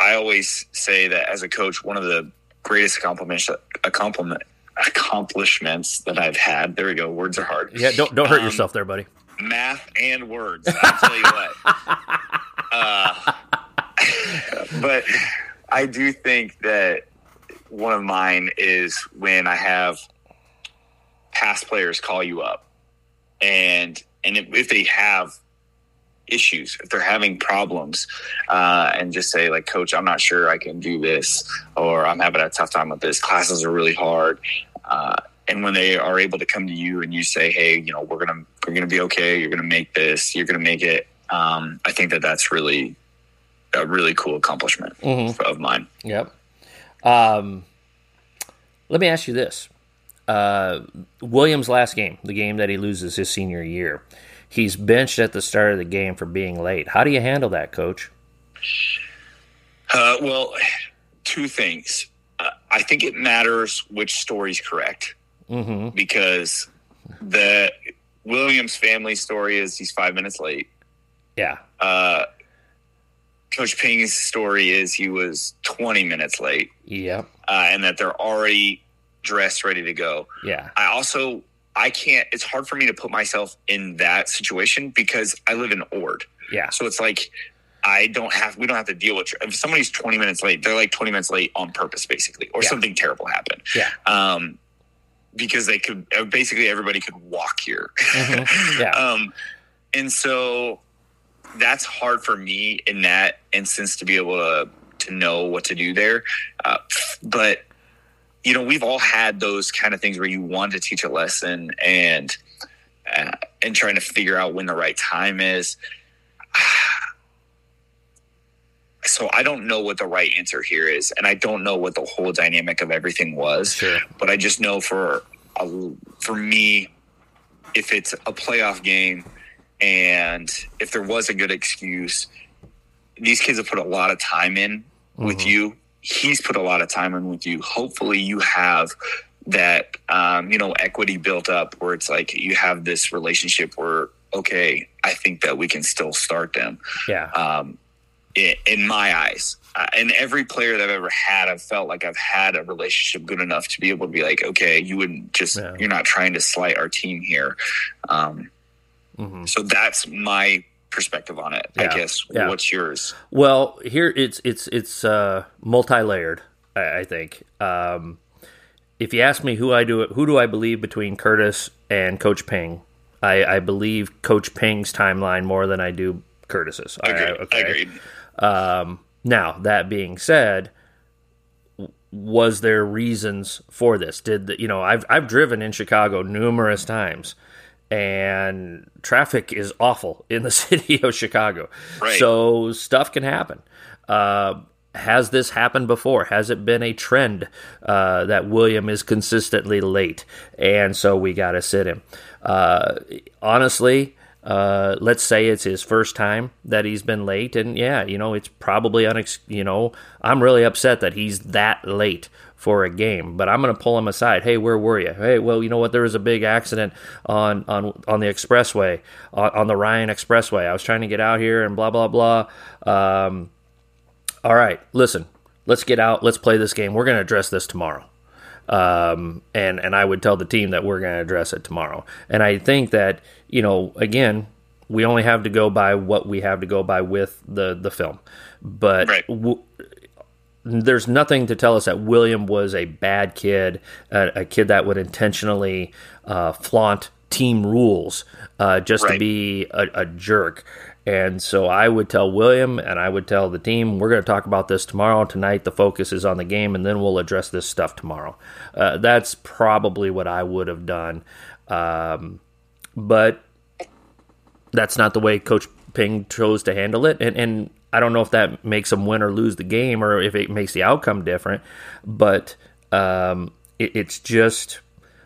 I always say that as a coach, one of the greatest accomplishments, a compliment, accomplishments that I've had. There we go. Words are hard. Yeah, don't don't hurt Um, yourself there, buddy. math and words. I'll tell you what. <laughs> Uh, <laughs> but I do think that one of mine is when I have past players call you up, and and if, if they have issues, if they're having problems, uh, and just say like, Coach, I'm not sure I can do this, or I'm having a tough time with this. Classes are really hard. Uh, and when they are able to come to you and you say, "Hey, you know, we're gonna we're gonna be okay. You're gonna make this. You're gonna make it." Um, I think that that's really a really cool accomplishment Mhm. of mine. Yep. Um, let me ask you this: uh, Williams' last game, the game that he loses his senior year, he's benched at the start of the game for being late. How do you handle that, Coach? Uh, well, two things. Uh, I think it matters which story's correct Mm-hmm. because the Williams family story is he's five minutes late. Yeah. Uh, Coach Ping's story is he was 20 minutes late Yep. uh, and that they're already dressed, ready to go. Yeah. I also I can't. It's hard for me to put myself in that situation because I live in Ord. Yeah. So it's like I don't have. We don't have to deal with. If somebody's twenty minutes late, they're like twenty minutes late on purpose, basically, or Yeah. something terrible happened. Yeah. Um, because they could uh, basically everybody could walk here. Mhm. <laughs> Yeah. Um, and so that's hard for me in that instance to be able to to know what to do there. Uh, but you know, we've all had those kind of things where you want to teach a lesson and uh, and trying to figure out when the right time is. <sighs> So I don't know what the right answer here is, and I don't know what the whole dynamic of everything was Sure. but I just know for a, for me, if it's a playoff game and if there was a good excuse, these kids have put a lot of time in with Mhm. you. He's put a lot of time in with you. Hopefully, you have that um, you know equity built up where it's like you have this relationship where okay, I think that we can still start them Yeah. um, in, in my eyes. Uh, and every player that I've ever had, I've felt like I've had a relationship good enough to be able to be like, okay, you wouldn't just, Yeah. you're not trying to slight our team here. Um, hmm so that's my perspective on it. I guess. Yeah. What's yours? Well, here it's it's it's uh, multi-layered. I, I think. Um, if you ask me who I do who do I believe between Curtis and Coach Ping, I, I believe Coach Ping's timeline more than I do Curtis's. All right, Agreed. Agreed. Um, now that being said, was there reasons for this? Did the, you know? I've I've driven in Chicago numerous times, and traffic is awful in the <laughs> city of Chicago. Right. So stuff can happen. Uh, has this happened before? Has it been a trend uh, that William is consistently late, and so we got to sit him? Uh, honestly, uh, let's say it's his first time that he's been late, and yeah, you know, it's probably unex. You know, I'm really upset that he's that late for a game, but I'm going to pull him aside. Hey, where were you? Hey, well, you know what? There was a big accident on on on the expressway, on, on the Ryan Expressway. I was trying to get out here, and blah blah blah. Um, all right, listen, let's get out. Let's play this game. We're going to address this tomorrow. Um, and and I would tell the team that we're going to address it tomorrow. And I think that you know, again, we only have to go by what we have to go by with the the film, but. Right. W- there's nothing to tell us that William was a bad kid, a, a kid that would intentionally uh, flaunt team rules uh, just to be a, a jerk. And so I would tell William and I would tell the team, we're going to talk about this tomorrow. Tonight, the focus is on the game, and then we'll address this stuff tomorrow. Uh, that's probably what I would have done. Um, but that's not the way Coach Ping chose to handle it. And, and I don't know if that makes them win or lose the game or if it makes the outcome different. But um, it, it's just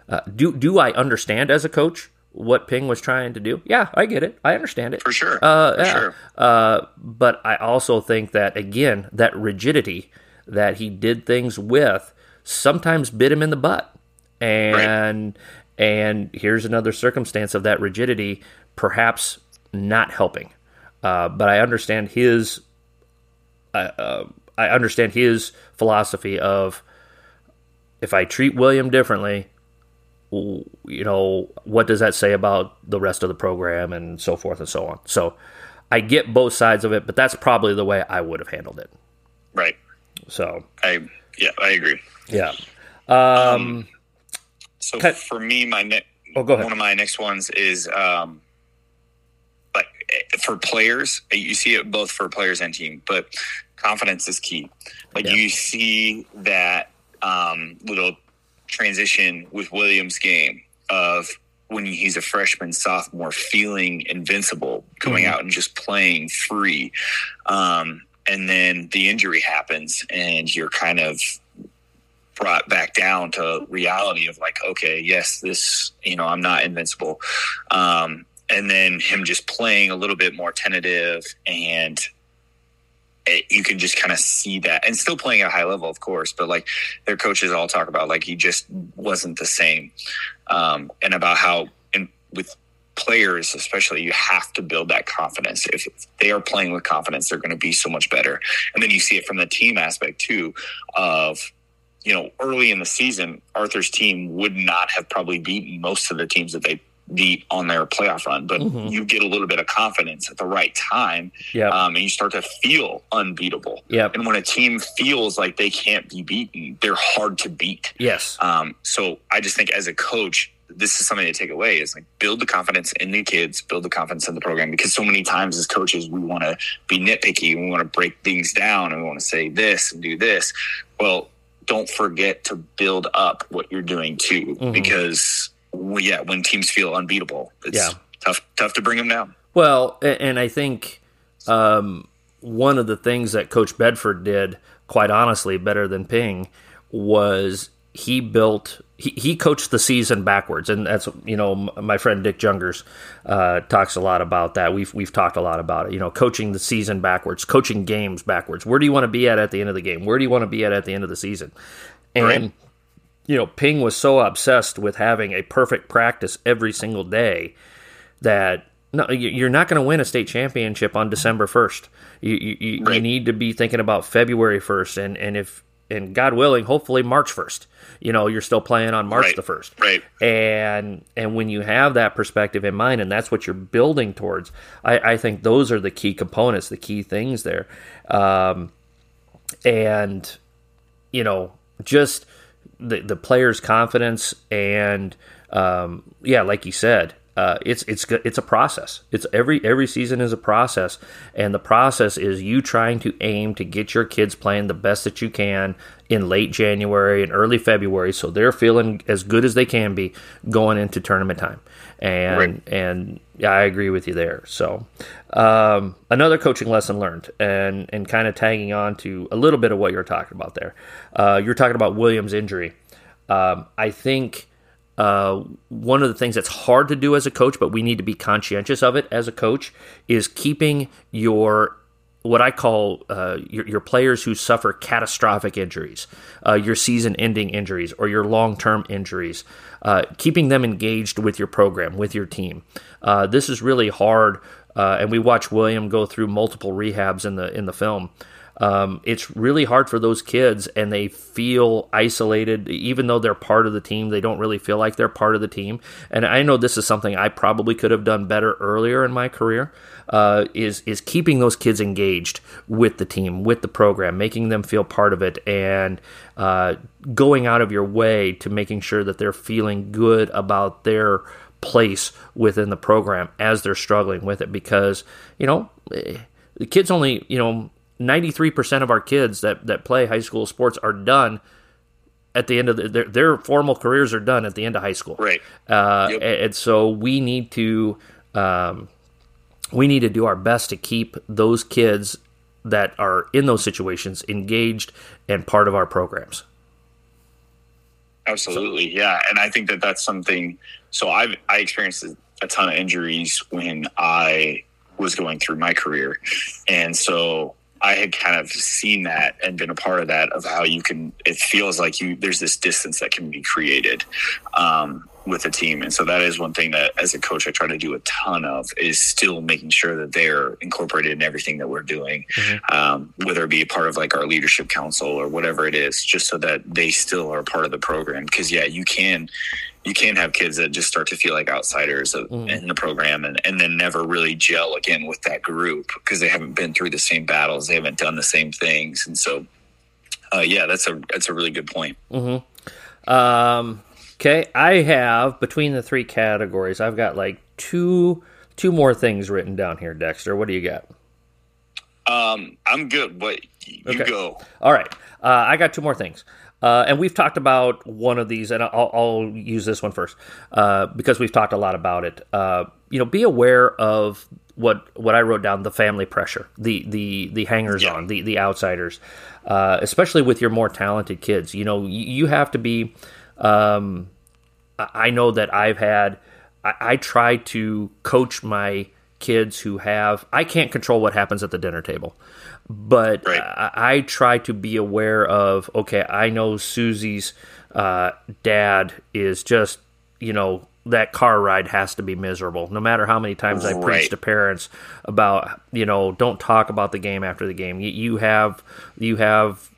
uh, do do I understand as a coach what Ping was trying to do? Yeah, I get it. I understand it For sure. Uh, For yeah. sure. Uh, but I also think that again, that rigidity that he did things with sometimes bit him in the butt. And and here's another circumstance of that rigidity perhaps not helping. Uh, but I understand his uh, uh, I understand his philosophy of if I treat William differently, you know, what does that say about the rest of the program and so forth and so on. So I get both sides of it, but that's probably the way I would have handled it. Right. So I yeah, I agree. yeah. Um, So Okay. for me, my ne- Oh, go ahead. one of my next ones is um, for players. You see it both for players and team, but confidence is key. Like Yeah. you see that um, little transition with Williams' game of when he's a freshman, sophomore, feeling invincible, going Mhm. out and just playing free. Um, and then the injury happens, and you're kind of brought back down to reality of like, okay, yes, this, you know, I'm not invincible. Um, and then him just playing a little bit more tentative and it, you can just kind of see that and still playing at a high level, of course, but like their coaches all talk about like he just wasn't the same. Um, and about how in, with players, especially, you have to build that confidence. If they are playing with confidence, they're going to be so much better. And then you see it from the team aspect too of you know, early in the season, Arthur's team would not have probably beaten most of the teams that they beat on their playoff run. But mm-hmm. you get a little bit of confidence at the right time, yep. um, and you start to feel unbeatable. Yep. And when a team feels like they can't be beaten, they're hard to beat. Yes. Um, so I just think as a coach, this is something to take away is like build the confidence in the kids, build the confidence in the program because so many times as coaches we want to be nitpicky, we want to break things down and we want to say this and do this. Well, don't forget to build up what you're doing too, mm-hmm. because well, yeah, when teams feel unbeatable, it's yeah. tough tough to bring them down. Well, and I think um, one of the things that Coach Bedford did, quite honestly, better than Ping, was he built he, he coached the season backwards and that's you know my friend dick jungers uh, talks a lot about that we've we've talked a lot about it you know coaching the season backwards coaching games backwards where do you want to be at at the end of the game where do you want to be at at the end of the season and right. You know ping was so obsessed with having a perfect practice every single day that no, you're not going to win a state championship on December first. You, you, right. you need to be thinking about February first, and, and if and God willing, hopefully March first. You know, you're still playing on March right, the first, right? And and when you have that perspective in mind, and that's what you're building towards, I, I think those are the key components, the key things there. Um, and you know, just the the player's confidence and um, yeah, like you said, uh, it's it's it's a process. It's every every season is a process, and the process is you trying to aim to get your kids playing the best that you can in late January and early February, so they're feeling as good as they can be going into tournament time. And right. and yeah, I agree with you there. So um, another coaching lesson learned, and and kind of tagging on to a little bit of what you're talking about there. Uh, you're talking about Williams' injury. Um, I think uh, one of the things that's hard to do as a coach, but we need to be conscientious of it as a coach, is keeping your what I call uh, your, your, players who suffer catastrophic injuries, uh, your season ending injuries, or your long term injuries, uh, keeping them engaged with your program, with your team. Uh, this is really hard, uh, and we watch William go through multiple rehabs in the in the film um, it's really hard for those kids and they feel isolated even though they're part of the team they don't really feel like they're part of the team. And i know this is something i probably could have done better earlier in my career uh, is is keeping those kids engaged with the team with the program making them feel part of it and uh, going out of your way to making sure that they're feeling good about their place within the program as they're struggling with it because you know eh, the kids only you know 93% of our kids that, that play high school sports are done at the end of the, their, their formal careers are done at the end of high school. Right. Uh, yep. and, so we need to, um, we need to do our best to keep those kids that are in those situations engaged and part of our programs. Absolutely. Yeah. And I think that that's something, so I've, I experienced a ton of injuries when I was going through my career. And so I had kind of seen that and been a part of that of how you can. It feels like you there's this distance that can be created um, with a team, and so that is one thing that as a coach I try to do a ton of is still making sure that they're incorporated in everything that we're doing, mm-hmm. um, whether it be a part of like our leadership council or whatever it is, just so that they still are part of the program. Because yeah, you can you can't have kids that just start to feel like outsiders mm. in the program and, and then never really gel again with that group because they haven't been through the same battles they haven't done the same things. And so uh, yeah that's a that's a really good point. Mm-hmm. um, okay i have between the three categories i've got like two two more things written down here dexter. What do you got? Um, i'm good. But you okay. go. All right. Uh, i got two more things uh, and we've talked about one of these, and I'll, I'll use this one first uh, because we've talked a lot about it. Uh, you know, be aware of what what I wrote down: the family pressure, the the the hangers yeah. on, the the outsiders, uh, especially with your more talented kids. You know, you, you have to be. Um, I know that I've had. I, I try to coach my kids who have. I can't control what happens at the dinner table but right. I, I, try to be aware of okay i know susie's uh, dad is just you know that car ride has to be miserable no matter how many times i preach to parents about you know don't talk about the game after the game you, you have you have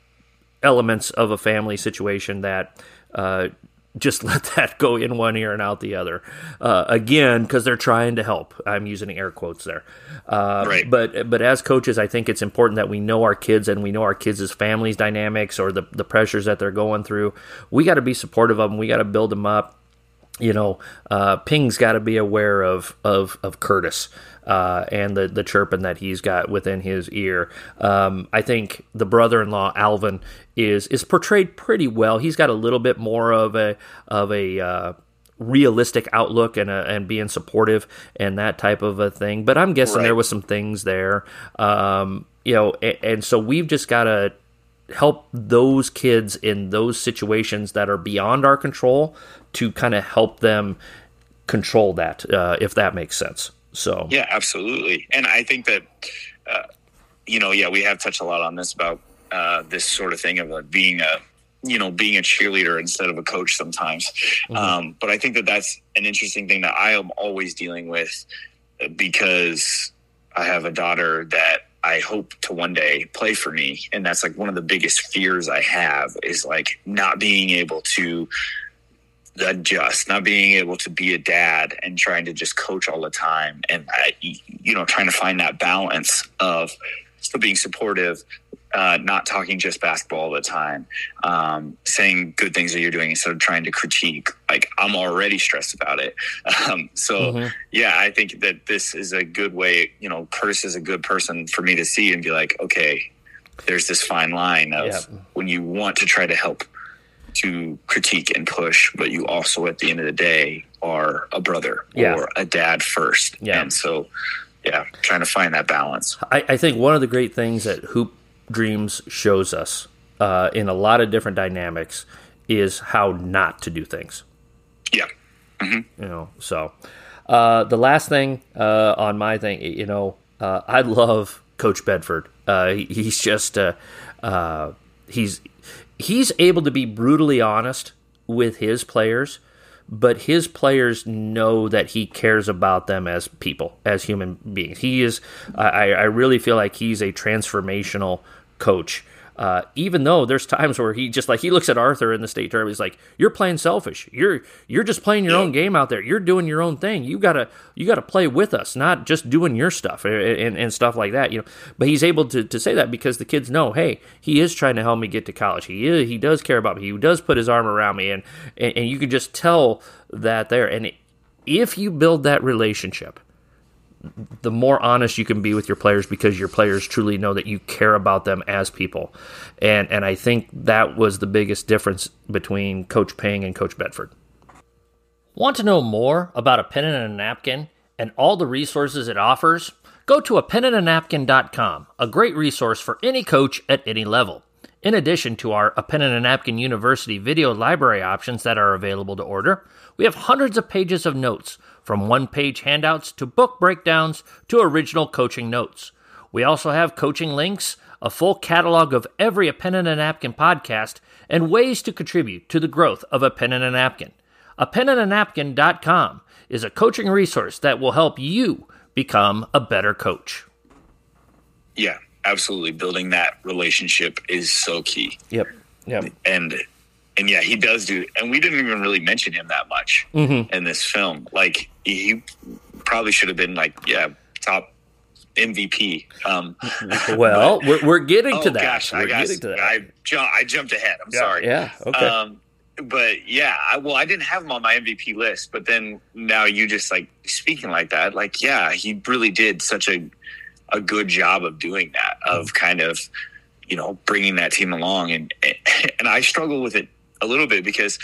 elements of a family situation that uh, just <laughs> let that go in one ear and out the other. Uh, again, because they're trying to help. I'm using air quotes there. Uh, right. But but as coaches, I think it's important that we know our kids and we know our kids' families dynamics or the the pressures that they're going through. We got to be supportive of them. We got to build them up you know, uh, Ping's got to be aware of of, of Curtis uh, and the the chirping that he's got within his ear. Um, I think the brother-in-law Alvin is is portrayed pretty well. He's got a little bit more of a of a uh, realistic outlook and a, and being supportive and that type of a thing. But I'm guessing right. there was some things there, um, you know, and, and so we've just got to help those kids in those situations that are beyond our control to kind of help them control that, uh, if that makes sense. So yeah, absolutely. And I think that uh, you know, yeah, we have touched a lot on this about uh, this sort of thing of uh, being a you know being a cheerleader instead of a coach sometimes. Mm-hmm. Um, but I think that that's an interesting thing that I am always dealing with because I have a daughter that I hope to one day play for me. And that's like one of the biggest fears I have is like not being able to adjust, not being able to be a dad and trying to just coach all the time. And, I, you know, trying to find that balance of still being supportive, uh, not talking just basketball all the time, um, saying good things that you're doing instead of trying to critique. Like I'm already stressed about it. <laughs> Um, so mm-hmm. yeah, I think that this is a good way. You know, Curtis is a good person for me to see and be like, okay, there's this fine line of yeah. when you want to try to help to critique and push, but you also at the end of the day are a brother yeah. or a dad first. Yeah. And so yeah, trying to find that balance. I, I think one of the great things that Hoop Dreams shows us uh, in a lot of different dynamics is how not to do things. Yeah. Mm-hmm. You know, so uh, the last thing uh, on my thing, you know, uh, I love Coach Bedford. Uh, he, he's just uh, he's he's able to be brutally honest with his players but his players know that he cares about them as people, as human beings. He is, I, I really feel like he's a transformational coach. Uh, even though there's times where he just like he looks at Arthur in the state tournament, he's like, "You're playing selfish. You're you're just playing your own game out there. You're doing your own thing. You gotta you gotta play with us, not just doing your stuff and, and, and stuff like that." You know, but he's able to, to say that because the kids know, hey, he is trying to help me get to college. He is, he does care about me. He does put his arm around me, and and, and you can just tell that there. And if you build that relationship the more honest you can be with your players because your players truly know that you care about them as people. And and I think that was the biggest difference between Coach Ping and Coach Bedford. Want to know more about a pen and a napkin and all the resources it offers? Go to a penandanapkin.com, a great resource for any coach at any level. In addition to our A Pen and a Napkin University video library options that are available to order, we have hundreds of pages of notes from one page handouts to book breakdowns to original coaching notes. We also have coaching links, a full catalog of every A Pen and a Napkin podcast, and ways to contribute to the growth of A Pen and a Napkin. A Pen and a Napkin.com is a coaching resource that will help you become a better coach. Yeah, absolutely. Building that relationship is so key. Yep. Yep. And and yeah, he does do. And we didn't even really mention him that much mm-hmm. in this film. Like he probably should have been like, yeah, top MVP. Um, <laughs> well, but, we're, we're getting to oh, that. Gosh, we're I, guess, to that. I, ju- I jumped ahead. I'm yeah, sorry. Yeah. Okay. Um, but yeah, I, well, I didn't have him on my MVP list, but then now you just like speaking like that, like, yeah, he really did such a, a good job of doing that, of mm-hmm. kind of, you know, bringing that team along. And, and <laughs> I struggle with it a little bit because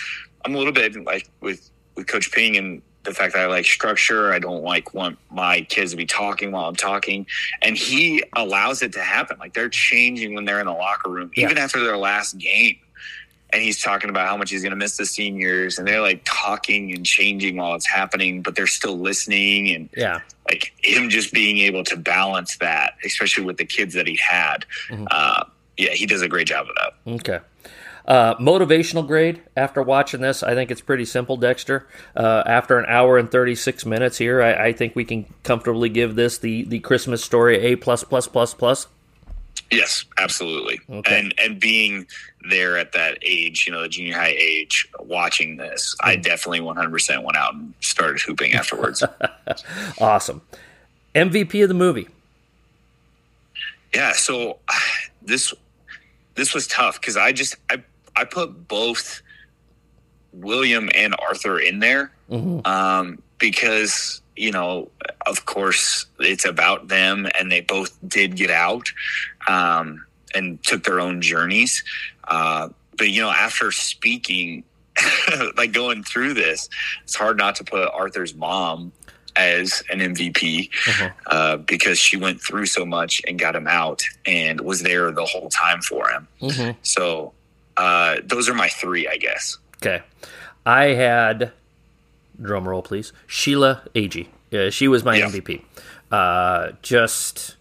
I'm a little bit like with with Coach Ping and the fact that I like structure. I don't like want my kids to be talking while I'm talking, and he allows it to happen. Like they're changing when they're in the locker room, yeah. even after their last game. And he's talking about how much he's going to miss the seniors, and they're like talking and changing while it's happening, but they're still listening. And yeah, like him just being able to balance that, especially with the kids that he had. Mm-hmm. Uh, yeah, he does a great job of that. Okay. Uh, motivational grade after watching this, I think it's pretty simple, Dexter. Uh, after an hour and 36 minutes here, I, I, think we can comfortably give this the, the Christmas story A plus plus plus plus. Yes, absolutely. Okay. And and being there at that age, you know, the junior high age, watching this, I hmm. definitely 100% went out and started hooping afterwards. <laughs> awesome. MVP of the movie. Yeah, so <sighs> this this was tough cuz I just I I put both William and Arthur in there. Mm-hmm. Um, because you know, of course, it's about them, and they both did get out um, and took their own journeys. Uh, but you know, after speaking, <laughs> like going through this, it's hard not to put Arthur's mom as an MVP uh-huh. uh, because she went through so much and got him out and was there the whole time for him. Mm-hmm. So uh, those are my three, I guess. Okay, I had drum roll, please. Sheila Agee. Yeah, she was my yeah. MVP. Uh, just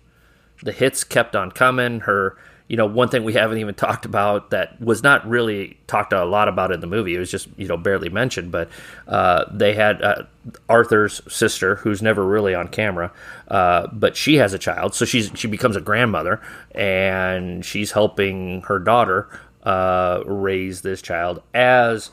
the hits kept on coming. Her, you know, one thing we haven't even <laughs> talked about that was not really talked a lot about in the movie. It was just you know barely mentioned, but uh, they had uh, Arthur's sister, who's never really on camera, uh, but she has a child, so she's she becomes a grandmother, and she's helping her daughter uh, raise this child as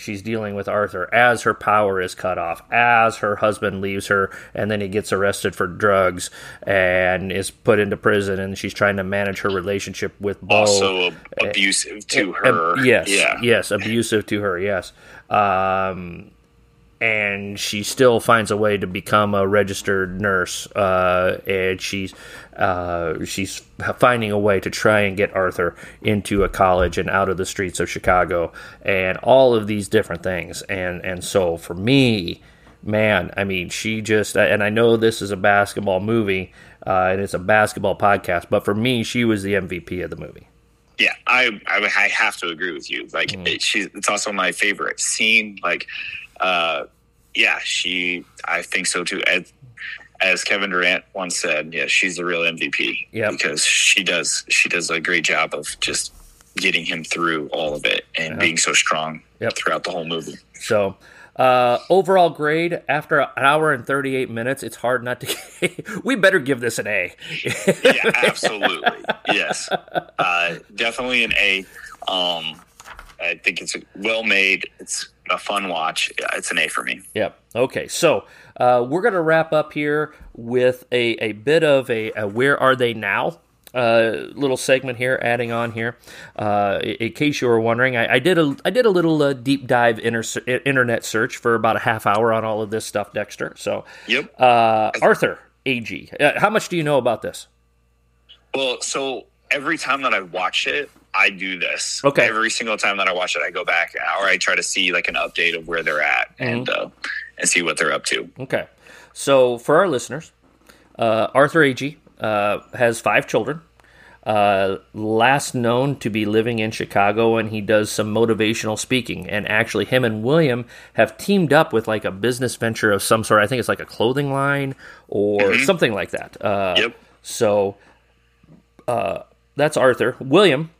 she's dealing with Arthur as her power is cut off, as her husband leaves her, and then he gets arrested for drugs and is put into prison, and she's trying to manage her relationship with Bo. Also abusive to her. Uh, yes, yeah. yes, abusive to her. Yes. Um, and she still finds a way to become a registered nurse, uh, and she's uh, she's finding a way to try and get Arthur into a college and out of the streets of Chicago, and all of these different things. And and so for me, man, I mean, she just and I know this is a basketball movie uh, and it's a basketball podcast, but for me, she was the MVP of the movie. Yeah, I I, I have to agree with you. Like, mm. it, she's it's also my favorite scene. Like uh, yeah, she, I think so too. As, as Kevin Durant once said, yeah, she's the real MVP. Yeah, because she does, she does a great job of just getting him through all of it and being so strong yep. throughout the whole movie. So, uh, overall grade after an hour and 38 minutes, it's hard not to. <laughs> we better give this an A. yeah, absolutely. Yes. Uh, definitely an A. Um, I think it's well made. It's a fun watch. It's an A for me. Yep. Okay. So uh, we're going to wrap up here with a, a bit of a, a where are they now uh, little segment here, adding on here. Uh, in case you were wondering, I, I did a I did a little uh, deep dive inter- internet search for about a half hour on all of this stuff, Dexter. So, yep. Uh, Arthur Agee, uh, how much do you know about this? Well, so every time that I watch it, I do this. Okay. Every single time that I watch it, I go back or I try to see like an update of where they're at mm-hmm. and uh, and see what they're up to. Okay. So for our listeners, uh, Arthur Agee uh, has five children. Uh, last known to be living in Chicago, and he does some motivational speaking. And actually, him and William have teamed up with like a business venture of some sort. I think it's like a clothing line or mm-hmm. something like that. Uh, yep. So uh, that's Arthur. William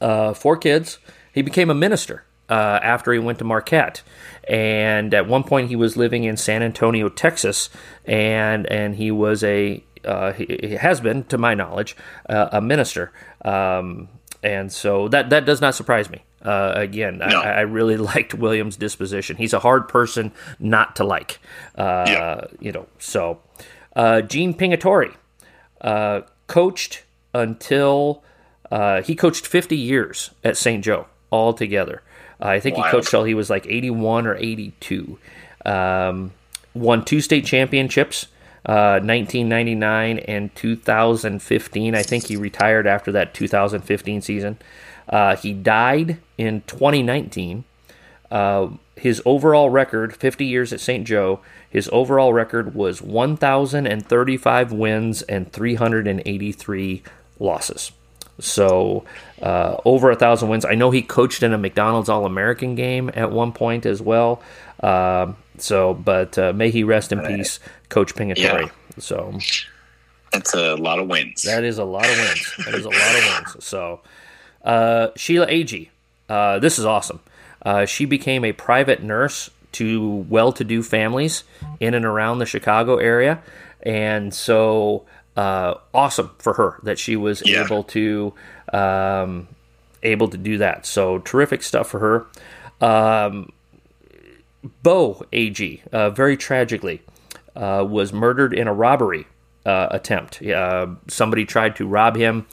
uh, four kids. He became a minister uh, after he went to Marquette, and at one point he was living in San Antonio, Texas, and and he was a uh, he, he, has been, to my knowledge, uh, a minister. Um, and so that that does not surprise me. Uh, again, no. I, I, really <laughs> liked Williams' disposition. He's a hard person not to like. Uh, yeah. You know, so uh, Gene Pingatore uh, coached until uh, he coached 50 years at St. Joe altogether. Uh, I think Wild. he coached till he was like 81 or 82. Um, won two state championships, uh, 1999 and 2015. I think he retired after that 2015 season. Uh, he died in 2019. Uh, his overall record, 50 years at St. Joe, his overall record was 1,035 wins and 383 losses. So uh, over a thousand wins. I know he coached in a McDonald's All American game at one point as well. Uh, so, but uh, may he rest in peace, Coach Pingatore. Yeah. So that's a lot of wins. That is a lot of wins. that is a lot of wins. So uh, Sheila Agee, uh, this is awesome. Uh, she became a private nurse to well-to-do families in and around the Chicago area, and so uh, awesome for her that she was Yeah. able to um, able to do that. So terrific stuff for her. Um, Bo Agee, uh, very tragically, uh, was murdered in a robbery uh, attempt. Uh, somebody tried to rob him,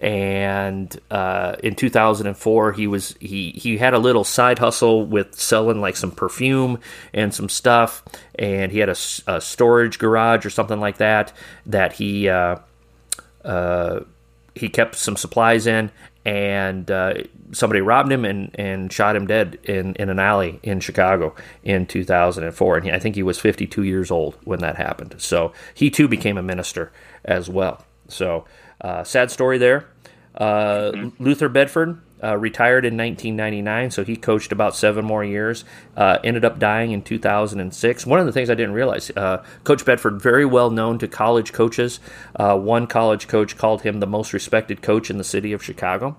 and uh, in 2004, he was he he had a little side hustle with selling like some perfume and some stuff, and he had a storage garage or something like that that he. Uh, uh, he kept some supplies in, and uh, somebody robbed him and, and shot him dead in, in an alley in Chicago in 2004. And he, I think he was 52 years old when that happened. So he too became a minister as well. So uh, sad story there. Uh, Luther Bedford uh, retired in 1999, so he coached about seven more years. Uh, ended up dying in 2006. One of the things I didn't realize, uh, Coach Bedford, very well known to college coaches. Uh, one college coach called him the most respected coach in the city of Chicago,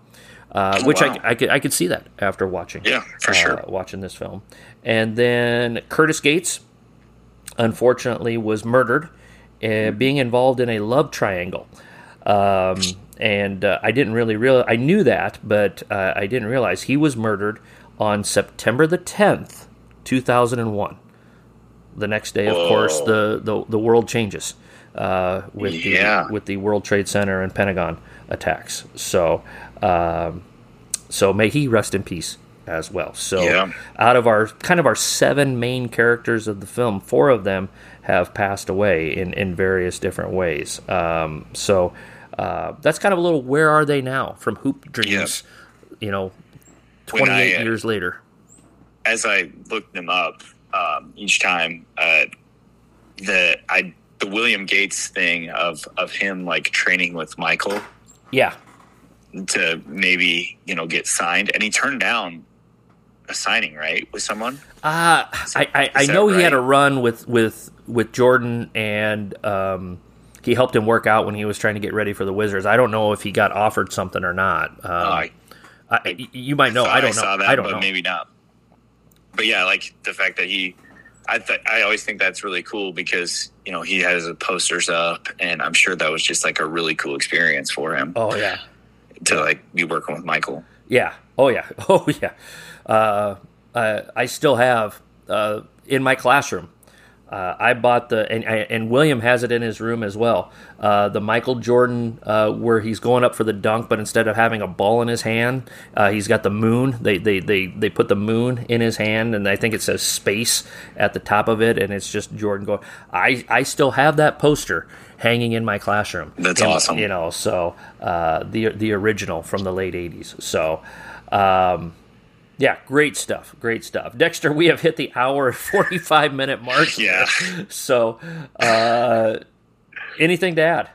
uh, which wow. I, I, could, I could see that after watching. Yeah, for uh, sure. Watching this film, and then Curtis Gates, unfortunately, was murdered, uh, being involved in a love triangle. Um, and uh, I didn't really realize, I knew that, but uh, I didn't realize he was murdered on September the 10th, 2001. The next day, of course, the, the, the world changes uh, with, Yeah. the, with the World Trade Center and Pentagon attacks. So, um, so may he rest in peace as well. So, Yeah. out of our kind of our seven main characters of the film, four of them have passed away in, in various different ways. Um, so uh, that's kind of a little where are they now from Hoop Dreams, you know, 28 I, uh, years later. as I looked them up um, each time, uh, the I the William Gates thing of of him like training with Michael Yeah. to maybe you know get signed, and he turned down a signing right with someone. Uh, I, I, I know he had a run with, with, with Jordan and um, he helped him work out when he was trying to get ready for the Wizards. I don't know if he got offered something or not. Um, I I, you might know. I don't know. that, I don't but know. maybe not. But yeah, like the fact that he, I th- I always think that's really cool because you know he has his posters up, and I'm sure that was just like a really cool experience for him Oh yeah. to like be working with Michael. Yeah. Oh yeah. <laughs> Oh yeah. Uh, uh, I still have uh, in my classroom. Uh, I bought the and and William has it in his room as well. Uh, the Michael Jordan uh, where he's going up for the dunk, but instead of having a ball in his hand, uh, he's got the moon. They, they they they put the moon in his hand, and I think it says space at the top of it, and it's just Jordan going. I I still have that poster hanging in my classroom. That's And, awesome. You know, so uh, the the original from the late '80s. So. Um, yeah, great stuff. Great stuff. Dexter, we have hit the hour and <laughs> 45 minute mark. Yeah. So, uh, anything to add?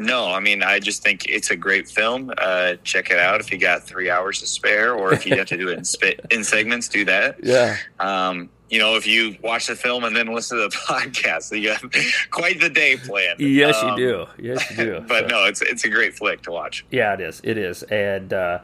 No, I mean I just think it's a great film. Uh, check it out if you got three hours to spare, or if you have to do it in sp- <laughs> in segments, do that. Yeah. Um, you know, if you watch the film and then listen to the <laughs> podcast, so you have quite the day planned. Yes, you Um, do. Yes, you do. But So- no, it's it's a great flick to watch. Yeah, it is. It is. And uh,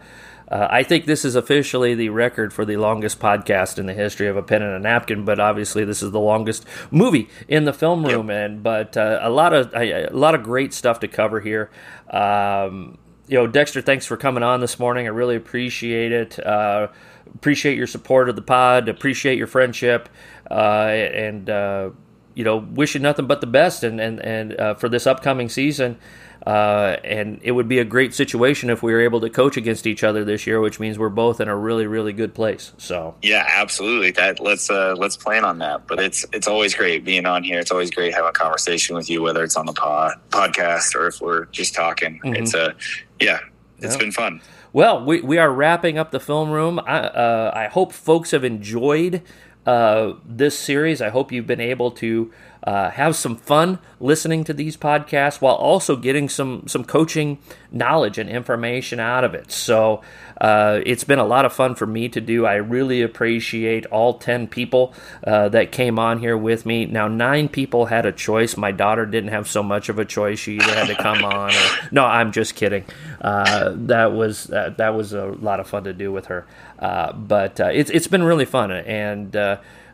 uh, I think this is officially the record for the longest podcast in the history of a pen and a napkin. But obviously, this is the longest movie in the film room. And but uh, a lot of a, a lot of great stuff to cover here. Um, you know, Dexter, thanks for coming on this morning. I really appreciate it. Uh, appreciate your support of the pod. Appreciate your friendship. Uh, and uh, you know, wish you nothing but the best. And and and uh, for this upcoming season. Uh, and it would be a great situation if we were able to coach against each other this year, which means we're both in a really, really good place. So, Yeah, absolutely. That let's uh, let's plan on that. But it's it's always great being on here. It's always great having a conversation with you, whether it's on the pod, podcast or if we're just talking. It's a yeah, it's Yeah. been fun. well, we, we are wrapping up the film room. I, uh, I hope folks have enjoyed uh, this series. I hope you've been able to uh, have some fun listening to these podcasts while also getting some some coaching knowledge and information out of it. So uh, it's been a lot of fun for me to do. I really appreciate all ten people uh, that came on here with me. Now nine people had a choice. My daughter didn't have so much of a choice. She either had to come <laughs> on or no. I'm just kidding. Uh, that was that was a lot of fun to do with her. Uh, but uh, it's it's been really fun and.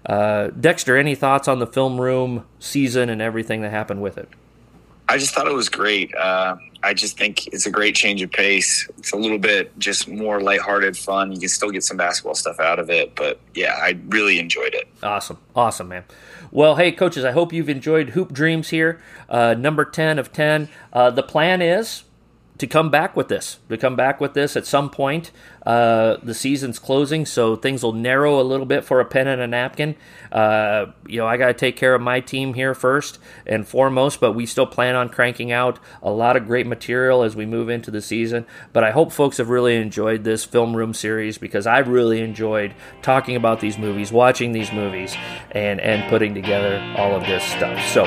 Uh, Dexter, any thoughts on the film room season and everything that happened with it? I just thought it was great. Uh, I just think it's a great change of pace. It's a little bit just more lighthearted fun. You can still get some basketball stuff out of it, but yeah, I really enjoyed it. Awesome, awesome, man. Well, hey, coaches, I hope you've enjoyed Hoop Dreams here, uh, number ten of ten. Uh, the plan is to come back with this, to come back with this at some point. Uh, the season's closing, so things will narrow a little bit for a pen and a napkin. Uh, you know, I got to take care of my team here first and foremost, but we still plan on cranking out a lot of great material as we move into the season. But I hope folks have really enjoyed this film room series because I really enjoyed talking about these movies, watching these movies, and and putting together all of this stuff. So.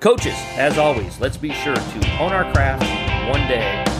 Coaches, as always, let's be sure to hone our craft one day